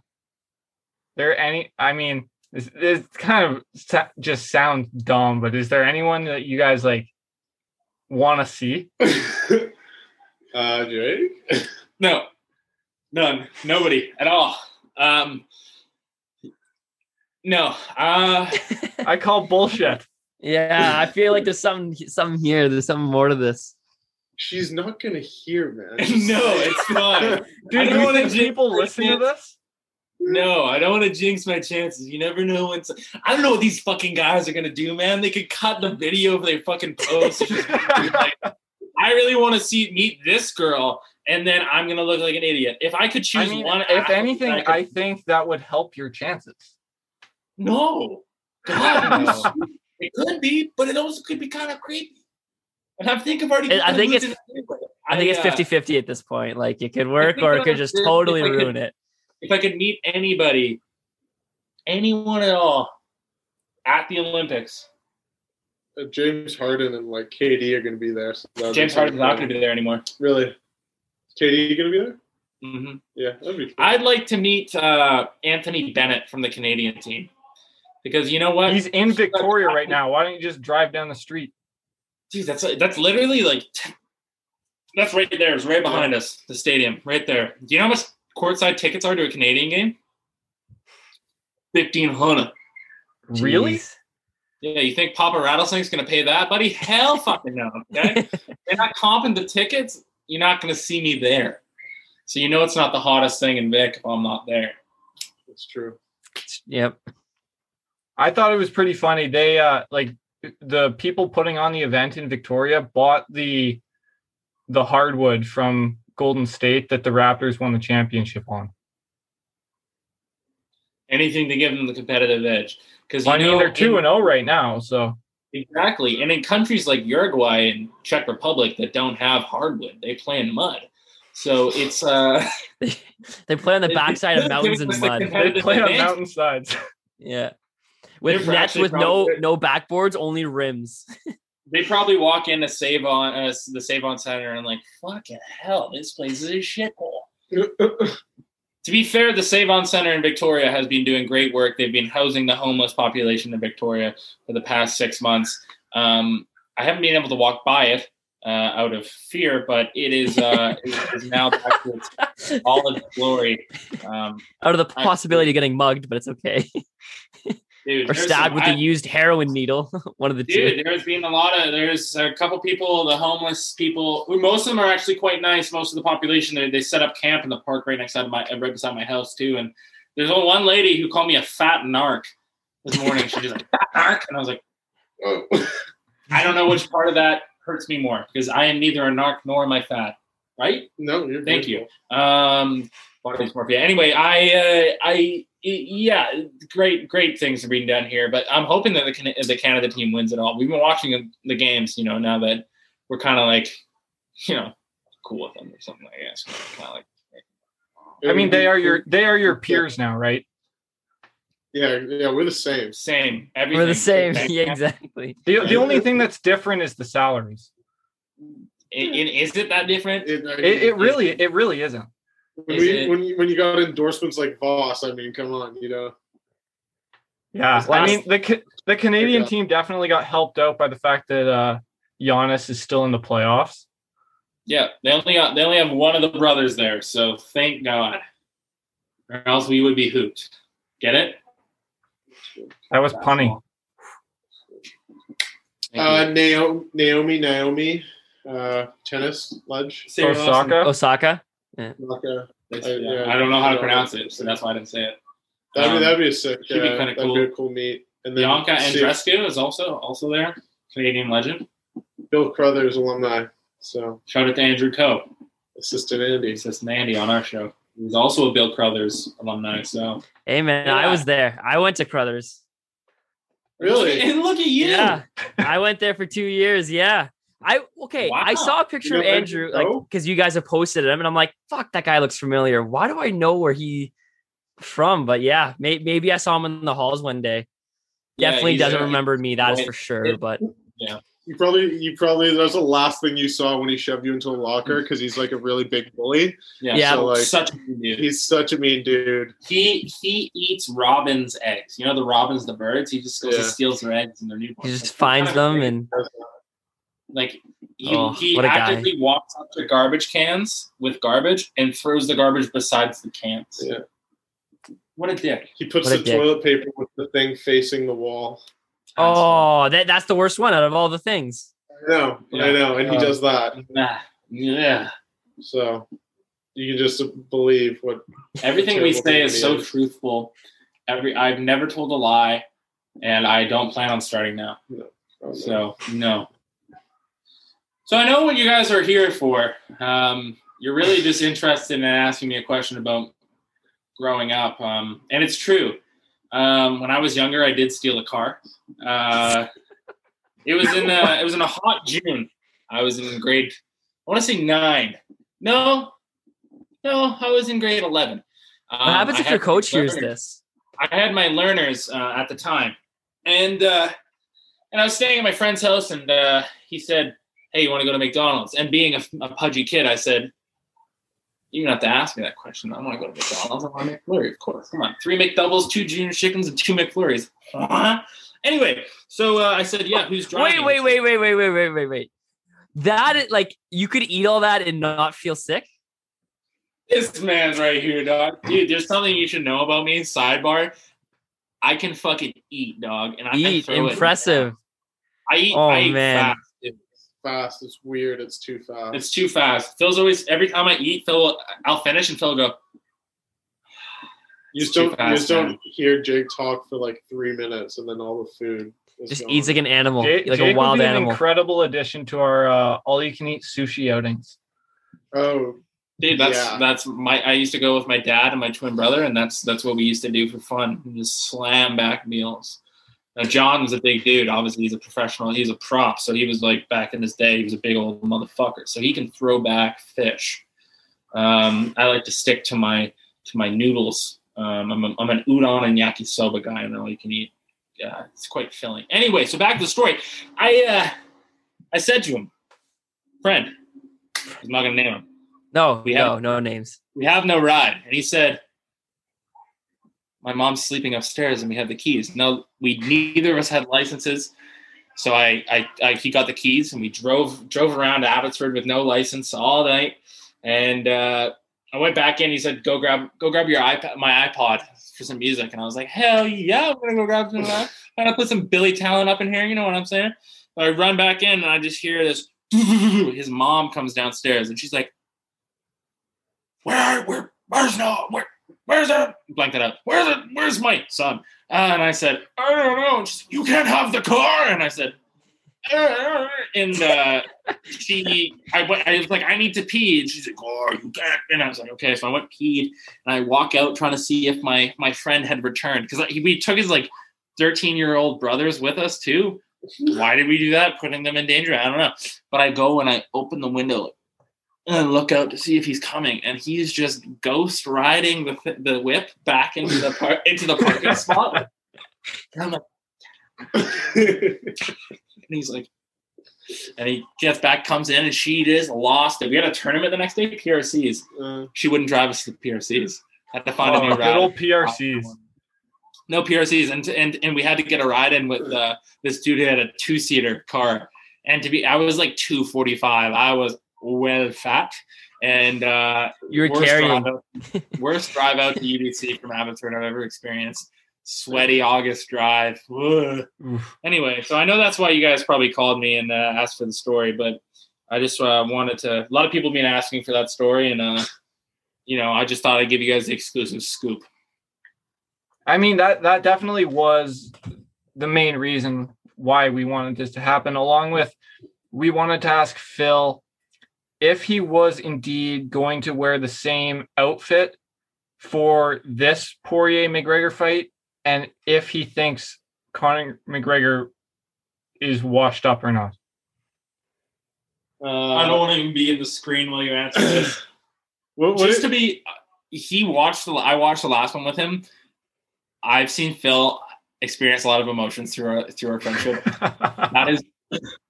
Speaker 4: there any I mean this, this kind of sa- just sounds dumb, but is there anyone that you guys like want to see?
Speaker 3: uh, Jake?
Speaker 2: No, none, nobody at all. Um, no, uh,
Speaker 4: I call bullshit.
Speaker 1: Yeah, I feel like there's something, something here. There's something more to this.
Speaker 3: She's not gonna hear, man.
Speaker 2: no, it's not. I don't
Speaker 4: you
Speaker 2: wanna jinx
Speaker 4: people
Speaker 2: my
Speaker 4: listen to
Speaker 2: chances.
Speaker 4: this?
Speaker 2: No, I don't want to jinx my chances. You never know when. s- I don't know what these fucking guys are gonna do, man. They could cut the video of their fucking post. Like, I really want to see meet this girl, and then I'm gonna look like an idiot. If I could choose
Speaker 4: I mean,
Speaker 2: one,
Speaker 4: if anything,
Speaker 2: that I,
Speaker 4: I think that would help your chances.
Speaker 2: no, God, it could be, but it also could be kind of creepy. And I think I've already.
Speaker 1: I think it's-
Speaker 2: losing anyway.
Speaker 1: I think it's
Speaker 2: uh,
Speaker 1: 50 50 at this point. Like it could work or it
Speaker 2: that
Speaker 1: could just
Speaker 2: if-
Speaker 1: totally
Speaker 2: if I could-
Speaker 1: ruin it.
Speaker 2: if I could meet anybody, anyone at all, at the Olympics,
Speaker 3: Uh, James Harden and like KD are gonna be there. So that'd be
Speaker 2: James Harden's not going to be there anymore.
Speaker 3: Really? KD gonna be there?
Speaker 2: hmm
Speaker 3: Yeah, that'd be. Cool.
Speaker 2: I'd like to meet uh, Anthony Bennett from the Canadian team because you know what?
Speaker 4: He's in Victoria right now. Why don't you just drive down the street?
Speaker 2: Geez, that's that's literally like that's right there. It's right behind us, the stadium, right there. Do you know how much courtside tickets are to a Canadian game? Fifteen hundred.
Speaker 4: Really?
Speaker 2: Yeah, you think Papa Rattlesnake's gonna pay that, buddy? Hell, fucking no. Okay, they're not comping the tickets. You're not gonna see me there, so you know it's not the hottest thing in Vic if I'm not there.
Speaker 3: That's true.
Speaker 1: Yep.
Speaker 4: I thought it was pretty funny. They uh like the people putting on the event in Victoria bought the the hardwood from Golden State that the Raptors won the championship on.
Speaker 2: Anything to give them the competitive edge, because
Speaker 4: Well, I mean
Speaker 2: know
Speaker 4: they're two and zero right now, so
Speaker 2: Exactly. And in countries like Uruguay and Czech Republic that don't have hardwood, they play in mud. So it's uh
Speaker 1: They play on the backside of mountains and mud.
Speaker 4: they play on
Speaker 2: advantage.
Speaker 4: mountainsides.
Speaker 1: Yeah. With nets with no
Speaker 2: probably-
Speaker 1: no backboards, only rims.
Speaker 2: they probably walk into Save on uh, the Save on Center and like, fucking hell, this place is a shithole. To be fair, the Save On Center in Victoria has been doing great work. They've been housing the homeless population in Victoria for the past six months. Um, I haven't been able to walk by it uh, out of fear, but it is uh, it is now back to its all its glory. Um,
Speaker 1: Out of the
Speaker 2: I-
Speaker 1: possibility of getting mugged, but it's okay.
Speaker 2: Dude,
Speaker 1: or
Speaker 2: there's
Speaker 1: stabbed
Speaker 2: some-
Speaker 1: with
Speaker 2: I-
Speaker 1: a used heroin needle. One of the two.
Speaker 2: Dude, there's been a lot of there's a couple people, the homeless people, who most of them are actually quite nice. Most of the population they, they set up camp in the park right next side of my right beside my house too. And there's only one lady who called me a fat narc this morning. She was like fat narc, and I was like,
Speaker 3: Oh.
Speaker 2: I don't know which part of that hurts me more because I am neither a narc nor am I fat. Right?
Speaker 3: no, you're
Speaker 2: Thank
Speaker 3: beautiful.
Speaker 2: you. Um, body dysmorphia. Anyway, I uh, I yeah, great, great things are being done here. But I'm hoping that the the Canada team wins it all. We've been watching the games, you know, now that we're kind of like, you know, cool with them or something. I guess kind of like.
Speaker 4: I mean, they are your they are your peers now, right?
Speaker 3: Yeah, yeah, we're the same.
Speaker 2: Same. Everything.
Speaker 1: We're the same. Yeah, exactly.
Speaker 4: The, the only thing that's different is the salaries.
Speaker 2: I- I- is it that different?
Speaker 3: It,
Speaker 4: It, it really it really isn't.
Speaker 3: When,
Speaker 2: is
Speaker 3: we,
Speaker 2: it-
Speaker 3: when, you, when you got endorsements like Voss, I mean, come on, you know.
Speaker 4: Yeah,
Speaker 1: This
Speaker 4: I mean the the Canadian
Speaker 3: Yeah.
Speaker 4: team definitely got helped out by the fact that uh Giannis is still in the playoffs.
Speaker 2: Yeah, they only got they only have one of the brothers there, so thank God, or else we would be hooped. Get it?
Speaker 4: That was punny.
Speaker 2: Thank
Speaker 3: Uh. Naomi, Naomi, Naomi, uh, tennis ledge.
Speaker 2: Say it, Austin.
Speaker 4: Osaka.
Speaker 1: Osaka.
Speaker 3: Naka.
Speaker 2: It's-
Speaker 3: I-
Speaker 2: yeah,
Speaker 3: yeah,
Speaker 2: I don't know how to pronounce it, so that's why I didn't say it.
Speaker 3: That'd be
Speaker 2: Um,
Speaker 3: that'd be a sick.
Speaker 2: should be kinda
Speaker 3: that'd
Speaker 2: cool.
Speaker 3: be a cool meet. And then
Speaker 2: Bianca
Speaker 3: see
Speaker 2: Andreescu is also also there, Canadian legend.
Speaker 3: Bill Crothers alumni. So
Speaker 2: Shout out to Andrew Coe,
Speaker 3: assistant Andy.
Speaker 2: assistant Andy on our show. He's also a Bill Crothers alumni. So
Speaker 1: Hey man, I was there. I went to Crothers.
Speaker 3: Really?
Speaker 2: and look at you.
Speaker 1: Yeah, I went there for two years. Yeah, I okay. I saw a picture
Speaker 3: You
Speaker 1: of
Speaker 3: know
Speaker 1: Andrew,
Speaker 3: Andrew
Speaker 1: like because you guys have posted him, and I'm like, fuck, that guy looks familiar. Why do I know where he from? But yeah, may, maybe I saw him in the halls one day.
Speaker 2: Yeah,
Speaker 1: Definitely doesn't
Speaker 2: uh,
Speaker 1: remember me. That is
Speaker 2: it-
Speaker 1: for sure.
Speaker 2: it-
Speaker 1: But yeah.
Speaker 3: You probably, you probably. That was the last thing you saw when he shoved you into a locker because he's like a really big bully.
Speaker 2: Yeah,
Speaker 1: Yeah.
Speaker 2: so
Speaker 3: So, like,
Speaker 2: such a good dude.
Speaker 3: He's such a mean dude.
Speaker 2: He he eats robins' eggs. You know the robins, the birds. He just goes
Speaker 3: Yeah.
Speaker 2: and steals their eggs and their newborns.
Speaker 1: he
Speaker 2: Like,
Speaker 1: just finds
Speaker 2: kinda
Speaker 1: them
Speaker 2: crazy.
Speaker 1: And
Speaker 2: like he,
Speaker 1: Oh,
Speaker 2: he
Speaker 1: what a guy.
Speaker 2: actively walks up to garbage cans with garbage and throws the garbage besides the cans.
Speaker 3: Yeah.
Speaker 2: What a dick.
Speaker 3: He puts
Speaker 1: What a
Speaker 3: the
Speaker 1: dick.
Speaker 3: toilet paper with the thing facing the wall.
Speaker 1: oh, that that's the worst one out of all the things.
Speaker 3: I know, I know, and he
Speaker 4: Uh,
Speaker 3: does that.
Speaker 2: Nah. Yeah.
Speaker 3: So you can just believe what.
Speaker 2: Everything we say is so
Speaker 3: human
Speaker 2: truthful. Every I've never told a lie, and I don't plan on starting now. So no. So I know what you guys are here for. Um, you're really just interested in asking me a question about growing up, um, and it's true. Um, when I was younger, I did steal a car. Uh, it was in a, it was in a hot June. I was in grade. I want to say nine. No, no, I was in grade eleven. Um,
Speaker 1: What happens if your coach hears
Speaker 2: learners-
Speaker 1: this?
Speaker 2: I had my learners uh, at the time, and uh, and I was staying at my friend's house, and uh, he said, "Hey, you want to go to McDonald's?" And being a, a pudgy kid, I said, "You don't have to ask me that question. I want to go to McDonald's. I want a McFlurry, of course. Come on, three McDoubles, two junior chickens, and two McFlurries." Anyway, so uh, I said, "Yeah, who's driving?"
Speaker 1: Wait, wait, wait, wait, wait, wait, wait, wait, wait. That is like you could eat all that and not feel sick.
Speaker 2: This man's right here, dog. Dude, there's something you should know about me. Sidebar. I can fucking eat, dog, and I
Speaker 1: Eat
Speaker 2: throw it.
Speaker 1: impressive.
Speaker 2: I eat.
Speaker 1: Oh,
Speaker 2: I eat
Speaker 1: man.
Speaker 2: fast. Dude.
Speaker 3: Fast. It's weird. It's too fast.
Speaker 2: It's too fast. Phil's always every time I eat, Phil, I'll finish and Phil will go.
Speaker 3: you just
Speaker 2: too
Speaker 3: don't. you
Speaker 2: fast,
Speaker 3: just don't hear Jake talk for like three minutes, and then all the food. Is
Speaker 1: Just
Speaker 3: gone.
Speaker 1: eats like an animal,
Speaker 4: Jake,
Speaker 1: like
Speaker 4: Jake
Speaker 1: a wild
Speaker 4: would be an
Speaker 1: animal.
Speaker 4: incredible addition to our uh, all-you-can-eat sushi outings.
Speaker 3: Oh,
Speaker 2: Dude, that's
Speaker 3: Yeah.
Speaker 2: that's my. I used to go with my dad and my twin brother, and that's that's what we used to do for fun. Just slam back meals. Now John was a big dude. Obviously, he's a professional. He's a prop, so he was like back in his day. He was a big old motherfucker, so he can throw back fish. Um, I like to stick to my to my noodles. Um, I'm, a, I'm an udon and yakisoba guy, and all you can eat. Yeah, it's quite filling. Anyway, so back to the story. I uh, I said to him, friend, I'm not gonna name him
Speaker 1: No,
Speaker 2: We
Speaker 1: no,
Speaker 2: have-
Speaker 1: no names.
Speaker 2: we have no ride. And he said, my mom's sleeping upstairs and we have the keys. No, we neither of us had licenses. So I, I, I he got the keys and we drove drove around to Abbotsford with no license all night. And uh, I went back in. He said, "Go grab go grab your iPad, my iPod for some music." And I was like, "Hell yeah, I'm gonna go grab some. I'm gonna put some Billy Talent up in here. You know what I'm saying?" I run back in and I just hear this. His mom comes downstairs and she's like, "Where are where? Where's no where? Where's that? Blank that up. Where's it? Where's my son?" And I said, "I don't know." Like, "You can't have the car." And I said, "Uh," and uh, she, I, went- I was like, I need to pee, and she's like, oh, you can't. And I was like, okay. So I went peed, and I walk out trying to see if my my friend had returned because we took his like 13 year old brothers with us too. Why did we do that? Putting them in danger? I don't know. But I go and I open the window and look out to see if he's coming, and he's just ghost riding the the whip back into the par- into the parking spot. And I'm like, and he's like, and he gets back, comes in, and she is lost. We had a tournament the next day, PRCs.
Speaker 3: Uh,
Speaker 2: She wouldn't drive us to the PRCs. Had to find a
Speaker 4: Oh,
Speaker 2: new
Speaker 4: good
Speaker 2: route.
Speaker 4: old PRCs.
Speaker 2: No PRCs, and and and we had to get a ride in with uh, this dude who had a two seater car, and to be, I was like two forty five. I was well fat, and uh,
Speaker 1: you're
Speaker 2: worst
Speaker 1: carrying.
Speaker 2: drive out- worst drive out to UBC from Abbotsford I've ever experienced. Sweaty August drive. Ugh. Anyway, so I know that's why you guys probably called me and uh, asked for the story, but I just uh, wanted to. A lot of people have been asking for that story, and uh, you know, I just thought I'd give you guys the exclusive scoop.
Speaker 4: I mean that that definitely was the main reason why we wanted this to happen. Along with, we wanted to ask Phil if he was indeed going to wear the same outfit for this Poirier McGregor fight, and if he thinks Conor McGregor is washed up or not.
Speaker 3: uh,
Speaker 2: I don't want to even be in the screen while you answer this.
Speaker 3: what, what
Speaker 2: just
Speaker 3: is-
Speaker 2: to be he watched the I watched the last one with him. I've seen Phil experience a lot of emotions through our through our friendship. that is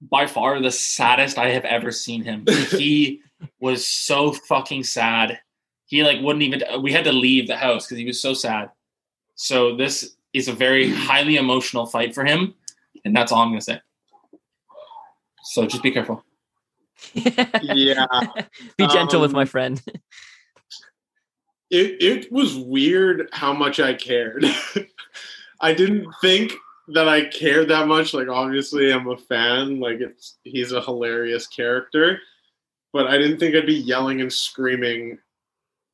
Speaker 2: by far the saddest I have ever seen him. He was so fucking sad. He like wouldn't even we had to leave the house because he was so sad. So this is a very highly emotional fight for him, and that's all I'm gonna say. So just be careful.
Speaker 3: yeah,
Speaker 1: Be gentle with my
Speaker 3: Um,
Speaker 1: friend.
Speaker 3: it it was weird how much I cared. I didn't think that I cared that much. Like obviously I'm a fan. Like it's he's a hilarious character. But I didn't think I'd be yelling and screaming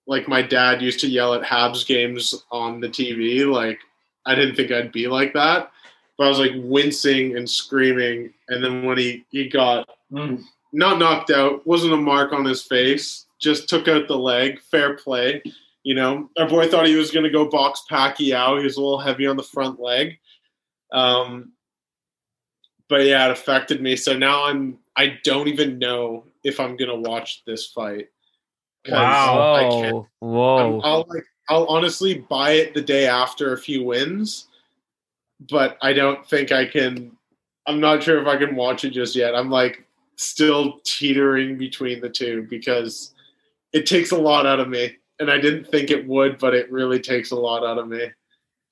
Speaker 3: like my dad used to yell at Habs games on the TV. Like I didn't think I'd be like that. But I was like wincing and screaming. And then when he, he got mm. not knocked out, wasn't a mark on his face, just took out the leg. Fair play. You know, our boy thought he was going to go box Pacquiao. He was a little heavy on the front leg. Um, but yeah, it affected me. So now I'm, I don't even know if I'm going to watch this fight.
Speaker 4: Wow.
Speaker 3: I can't-
Speaker 1: Whoa, whoa.
Speaker 3: I'm- I'll like, I'll honestly buy it the day after a few wins, but I don't think I can. I'm not sure if I can watch it just yet. I'm like still teetering between the two because it takes a lot out of me, and I didn't think it would, but it really takes a lot out of me.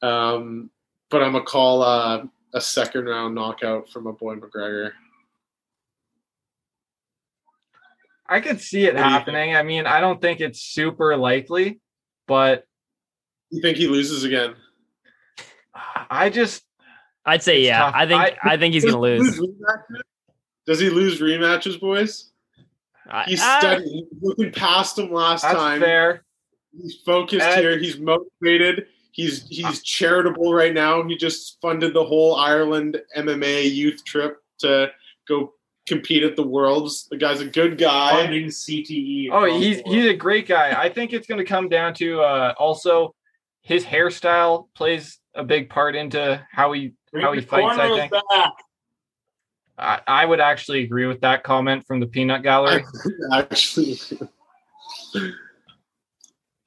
Speaker 3: Um, but I'm gonna call uh, a second round knockout for my boy McGregor.
Speaker 4: I could see it
Speaker 3: What do you
Speaker 4: happening. I mean, I don't think it's super likely, but
Speaker 3: You think he loses again?
Speaker 4: I just
Speaker 1: I'd say yeah.
Speaker 4: tough.
Speaker 1: I think
Speaker 4: I-
Speaker 1: I, think he's gonna
Speaker 3: Does
Speaker 1: lose.
Speaker 3: Does he lose rematches, boys?
Speaker 1: I-
Speaker 3: He's
Speaker 1: I-
Speaker 3: studying. He's looking past him last
Speaker 4: that's
Speaker 3: time.
Speaker 4: fair.
Speaker 3: He's focused
Speaker 4: And-
Speaker 3: here. He's motivated. He's he's charitable right now. He just funded the whole Ireland MMA youth trip to go compete at the Worlds. The guy's a good guy.
Speaker 2: Funding CTE.
Speaker 4: Oh, he's he's a great guy. I think it's going to come down to uh, also his hairstyle plays a big part into how he
Speaker 2: Bring
Speaker 4: how he fights. I think
Speaker 2: back.
Speaker 4: I, I would actually agree with that comment from the Peanut Gallery.
Speaker 3: Actually,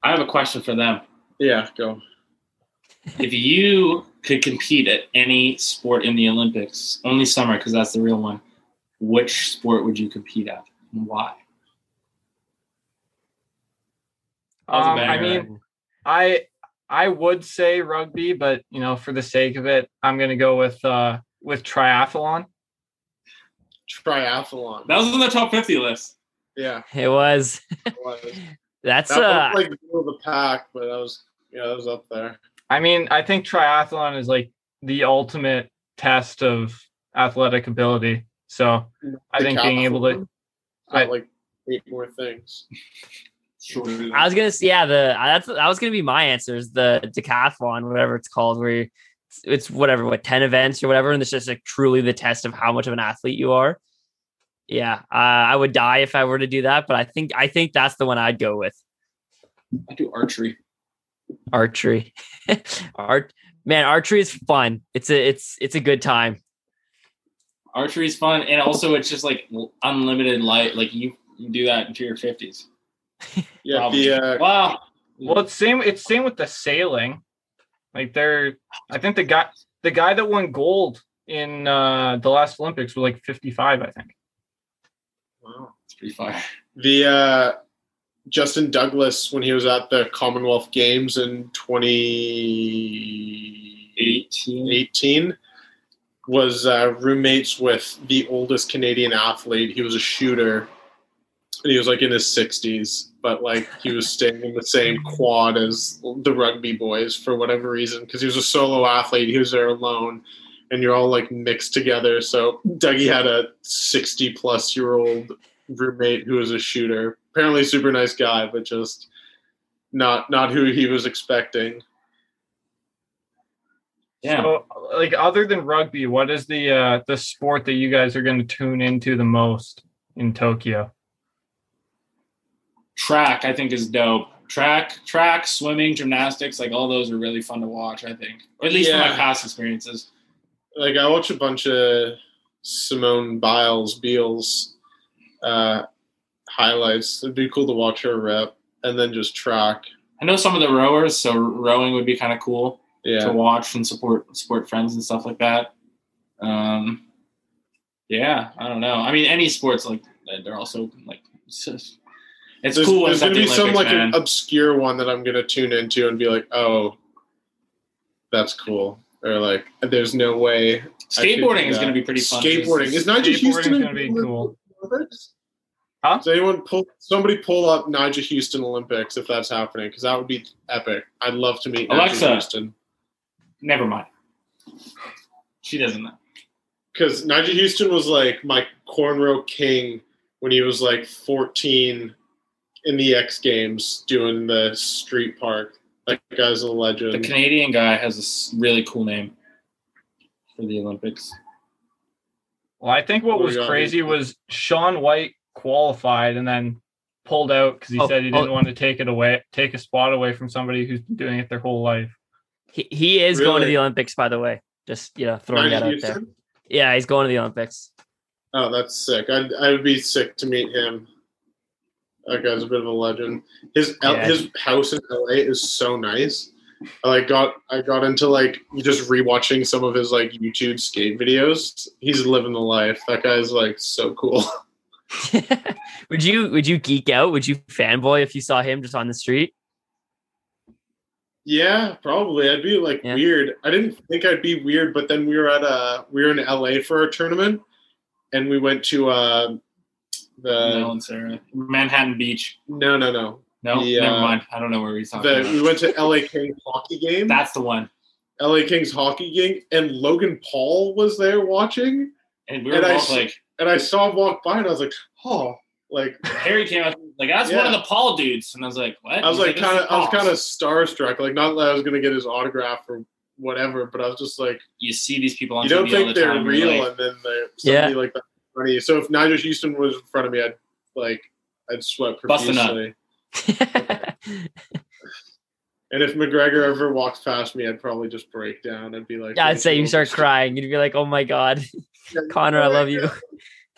Speaker 2: I have a question for them.
Speaker 3: yeah, go.
Speaker 2: If you could compete at any sport in the Olympics, only summer because that's the real one, which sport would you compete at and why? That was a
Speaker 4: Um, I mean, I I would say rugby, but you know, for the sake of it, I'm going to go with uh, with triathlon.
Speaker 3: Triathlon.
Speaker 2: that was in the top 50 list.
Speaker 3: yeah,
Speaker 1: it was.
Speaker 3: it was.
Speaker 1: That's
Speaker 3: that
Speaker 1: uh
Speaker 3: was like the middle of the pack, but that was yeah, that was up there.
Speaker 4: I mean, I think triathlon is like the ultimate test of athletic ability. So I think being able to I-
Speaker 3: like eight more things.
Speaker 1: I was gonna say yeah, the that's that was gonna be my answer is the decathlon, whatever it's called, where you, it's whatever what 10 events or whatever and it's just like truly the test of how much of an athlete you are yeah uh, i would die if i were to do that but i think i think that's the one i'd go with
Speaker 2: I do archery.
Speaker 1: Archery art man archery is fun it's a it's it's a good time
Speaker 2: Archery is fun, and also it's just like unlimited light. Like you, you do that into your fifties.
Speaker 3: Yeah,
Speaker 2: Probably.
Speaker 3: the uh,
Speaker 2: Wow.
Speaker 4: Well, it's same. It's same with the sailing. Like they're, I think the guy, the guy that won gold in uh the last Olympics was like 55, I think.
Speaker 3: wow.
Speaker 2: It's pretty far
Speaker 3: the uh, Justin Douglas when he was at the Commonwealth Games in 2018
Speaker 2: Eighteen.
Speaker 3: was uh, roommates with the oldest Canadian athlete. He was a shooter, and he was like in his 60s, but like he was staying in the same quad as the rugby boys for whatever reason because he was a solo athlete. He was there alone, and you're all like mixed together. So Dougie had a 60 plus year old roommate who was a shooter. Apparently, super nice guy, but just not not who he was expecting.
Speaker 2: Yeah.
Speaker 4: So, like, other than rugby, what is the uh the sport that you guys are going to tune into the most in Tokyo?
Speaker 2: track I think is dope. Track, track, swimming, gymnastics, like all those are really fun to watch. I think, or at least from my past experiences.
Speaker 3: like I watch a bunch of Simone Biles, Beals uh, highlights. It'd be cool to watch her rep, and then just track.
Speaker 2: I know some of the rowers, so rowing would be kind of cool to watch and support support friends and stuff like that. Um, yeah, I don't know. I mean, any sports like they're also like it's, just, it's
Speaker 3: there's,
Speaker 2: cool.
Speaker 3: there's gonna
Speaker 2: the
Speaker 3: be some like
Speaker 2: man.
Speaker 3: an obscure one that I'm gonna tune into and be like, oh, that's cool, or like, there's no way. I could do
Speaker 2: Skateboarding is to be pretty fun.
Speaker 3: Skateboarding is Nyjah
Speaker 4: Skateboarding's
Speaker 3: Huston in
Speaker 4: gonna be cool.
Speaker 3: Olympics?
Speaker 4: Huh?
Speaker 3: Does anyone pull somebody pull up Nyjah Huston Olympics if that's happening? Because that would be epic. I'd love to meet
Speaker 2: Alexa.
Speaker 3: Nyjah Huston.
Speaker 2: Never mind. She doesn't know.
Speaker 3: because Nyjah Huston was like my cornrow king when he was like 14 in the X Games doing the street park. That guy's a legend. The.
Speaker 2: Canadian guy has a really cool name for the Olympics.
Speaker 4: Well, I think what
Speaker 3: What
Speaker 4: was crazy
Speaker 3: here?
Speaker 4: was Shaun White qualified and then pulled out because he
Speaker 1: Oh,
Speaker 4: said he oh. didn't
Speaker 1: oh.
Speaker 4: want to take it away, take a spot away from somebody who's been doing it their whole life.
Speaker 1: he, he is going to the olympics by the way just you know throwing
Speaker 3: Nyjah
Speaker 1: that out
Speaker 3: Huston?
Speaker 1: there yeah he's going to the olympics
Speaker 3: Oh, that's sick. I'd, I would be sick to meet him. That guy's a bit of a legend. His
Speaker 1: Yeah.
Speaker 3: his house in LA is so nice. I like got I got into like just rewatching some of his like YouTube skate videos. He's living the life. That guy's like so cool.
Speaker 1: would you would you geek out would you fanboy if you saw him just on the street
Speaker 3: Yeah, probably. I'd be like
Speaker 1: Yeah.
Speaker 3: weird. I didn't think I'd be weird, but then we were at a we were in LA for a tournament, and we went to uh the
Speaker 2: Sarah. Manhattan Beach.
Speaker 3: no no no
Speaker 2: No,
Speaker 3: The,
Speaker 2: never
Speaker 3: uh,
Speaker 2: mind. I don't know where he's talking
Speaker 3: the
Speaker 2: about.
Speaker 3: we went to LA Kings hockey game.
Speaker 2: That's the one.
Speaker 3: LA Kings hockey game, and Logan Paul was there watching,
Speaker 2: And we were
Speaker 3: And I
Speaker 2: both
Speaker 3: s-
Speaker 2: like,
Speaker 3: and I saw him walk by, and I was like, oh, like
Speaker 2: Harry came out like that's one of the Paul dudes, and I was like, what?
Speaker 3: I was
Speaker 2: He's
Speaker 3: like
Speaker 2: "This
Speaker 3: kind of I was kind of starstruck. Like not that I was gonna get his autograph or whatever, but I was just like.
Speaker 2: You see these people on
Speaker 3: you don't
Speaker 2: TV all
Speaker 3: think
Speaker 2: the
Speaker 3: they're
Speaker 2: time.
Speaker 3: real,
Speaker 2: like,
Speaker 3: and then they're
Speaker 1: Yeah.
Speaker 3: like that funny. So if Nyjah Huston was in front of me, I'd like I'd sweat
Speaker 2: Bust a nut.
Speaker 3: profusely. And if McGregor ever walks past me, I'd probably just break down. I'd be like,
Speaker 1: yeah i'd say you start crying you'd be like oh my god conor i love you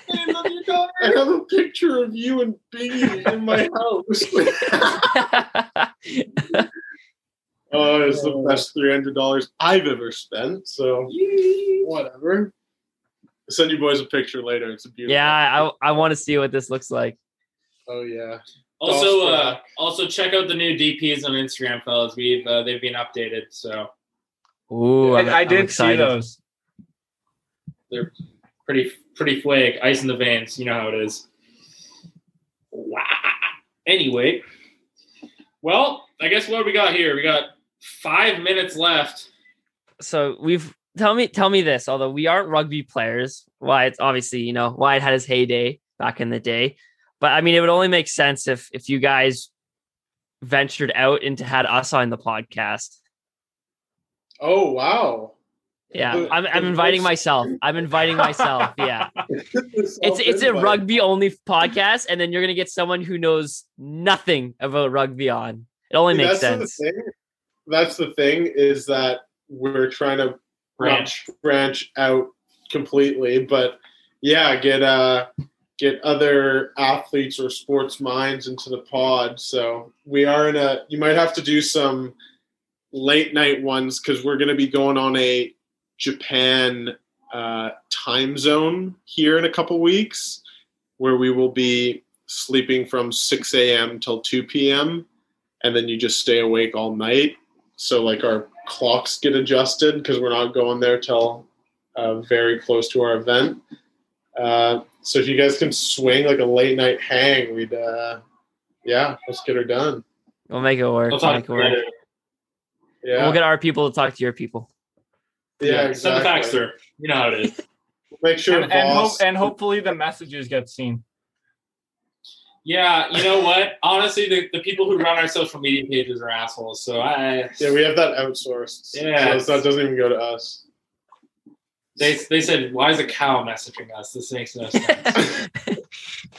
Speaker 3: I love you, Conor. I have a picture of you and Biggie in my house. oh, it's the best three hundred dollars I've ever spent. So whatever. I'll send you boys a picture later. It's a beautiful.
Speaker 1: yeah i i want to see what this looks like
Speaker 3: Oh yeah.
Speaker 2: Also, uh, also check out the new DPs on Instagram, fellas. We've uh, they've been updated, so
Speaker 1: Ooh, I'm,
Speaker 4: I, I
Speaker 1: I'm
Speaker 4: did see
Speaker 1: excited.
Speaker 4: those.
Speaker 2: pretty pretty flake, ice in the veins. You know how it is. Wow. Anyway, well, I guess what we got here, we got five minutes left.
Speaker 1: so we've tell me tell me this although we aren't rugby players why it's obviously you know why it had his heyday back in the day but i mean it would only make sense if if you guys ventured out into had us on the podcast
Speaker 3: Oh wow.
Speaker 1: Yeah, I'm, I'm inviting myself. I'm inviting myself. Yeah, it's it's a rugby only podcast, and then you're gonna get someone who knows nothing about rugby on. It only
Speaker 3: See,
Speaker 1: makes
Speaker 3: that's
Speaker 1: sense.
Speaker 3: The thing. That's the thing is that we're trying to
Speaker 2: Branch.
Speaker 3: branch out completely, but yeah, get uh get other athletes or sports minds into the pod. So we are in a. You might have to do some late night ones because we're going to be going on a Japan uh, time zone here in a couple weeks, where we will be sleeping from 6 a.m. till 2 p.m. and then you just stay awake all night. So like our clocks get adjusted because we're not going there till uh, very close to our event. Uh, so if you guys can swing like a late night hang, we'd uh, yeah, let's get her done.
Speaker 1: We'll make it work.
Speaker 2: We'll
Speaker 1: We'll
Speaker 2: talk
Speaker 1: make it work.
Speaker 3: Yeah,
Speaker 1: We'll get our people to talk to your people.
Speaker 3: yeah,
Speaker 2: Send the fax
Speaker 3: exactly.
Speaker 2: through. You know how it is.
Speaker 3: Make sure
Speaker 4: and, and, hope,
Speaker 3: Voss-
Speaker 4: and hopefully the messages get seen.
Speaker 2: Yeah, you know what? Honestly, the, the people who run our social media pages are assholes. So I
Speaker 3: yeah, we have that outsourced.
Speaker 2: Yeah.
Speaker 3: so that doesn't even go to us.
Speaker 2: They, they said, why is a cow messaging us? This makes no sense.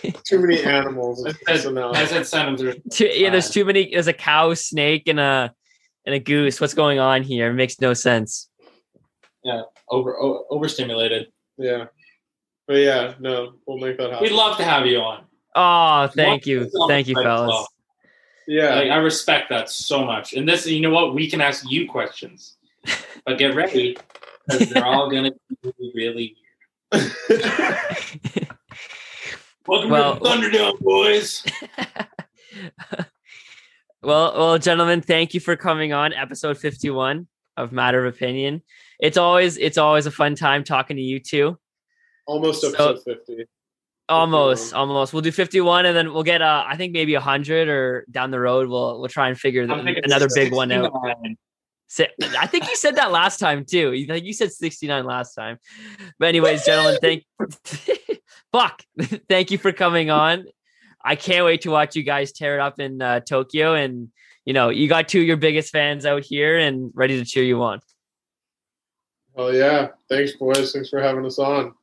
Speaker 3: Too many animals.
Speaker 2: I
Speaker 3: so
Speaker 2: I said send them through.
Speaker 1: Too- yeah, there's too many. There's a cow, snake, and a and a goose. What's going on here? It makes no sense.
Speaker 2: Yeah, over o- overstimulated.
Speaker 3: yeah, but yeah, no, we'll make that happen.
Speaker 2: We'd love to have you on.
Speaker 1: Oh, thank
Speaker 2: What
Speaker 1: you, thank you,
Speaker 2: the site as
Speaker 1: fellas.
Speaker 2: well?
Speaker 3: Yeah,
Speaker 2: Like, I respect that so much. And this, you know what? We can ask you questions, but get ready because they're all gonna be really weird. Welcome
Speaker 1: Well-
Speaker 2: to the Thunderdome, boys.
Speaker 1: well, well, gentlemen, thank you for coming on episode 51 of Matter of Opinion. It's always it's always a fun time talking to you two.
Speaker 3: almost
Speaker 1: So-
Speaker 3: episode fifty.
Speaker 1: Almost,
Speaker 3: 51.
Speaker 1: almost. We'll do 51 and then we'll get uh I think maybe 100 or down the road we'll we'll try and figure
Speaker 2: I'm
Speaker 1: another big one out.
Speaker 2: 69.
Speaker 1: I think you said that last time too. You think you said 69 last time. But anyways, gentlemen, thank fuck. thank you for coming on. I can't wait to watch you guys tear it up in uh, Tokyo and you know, you got two of your biggest fans out here and ready to cheer you on.
Speaker 3: Oh yeah, thanks boys. Thanks for having us on.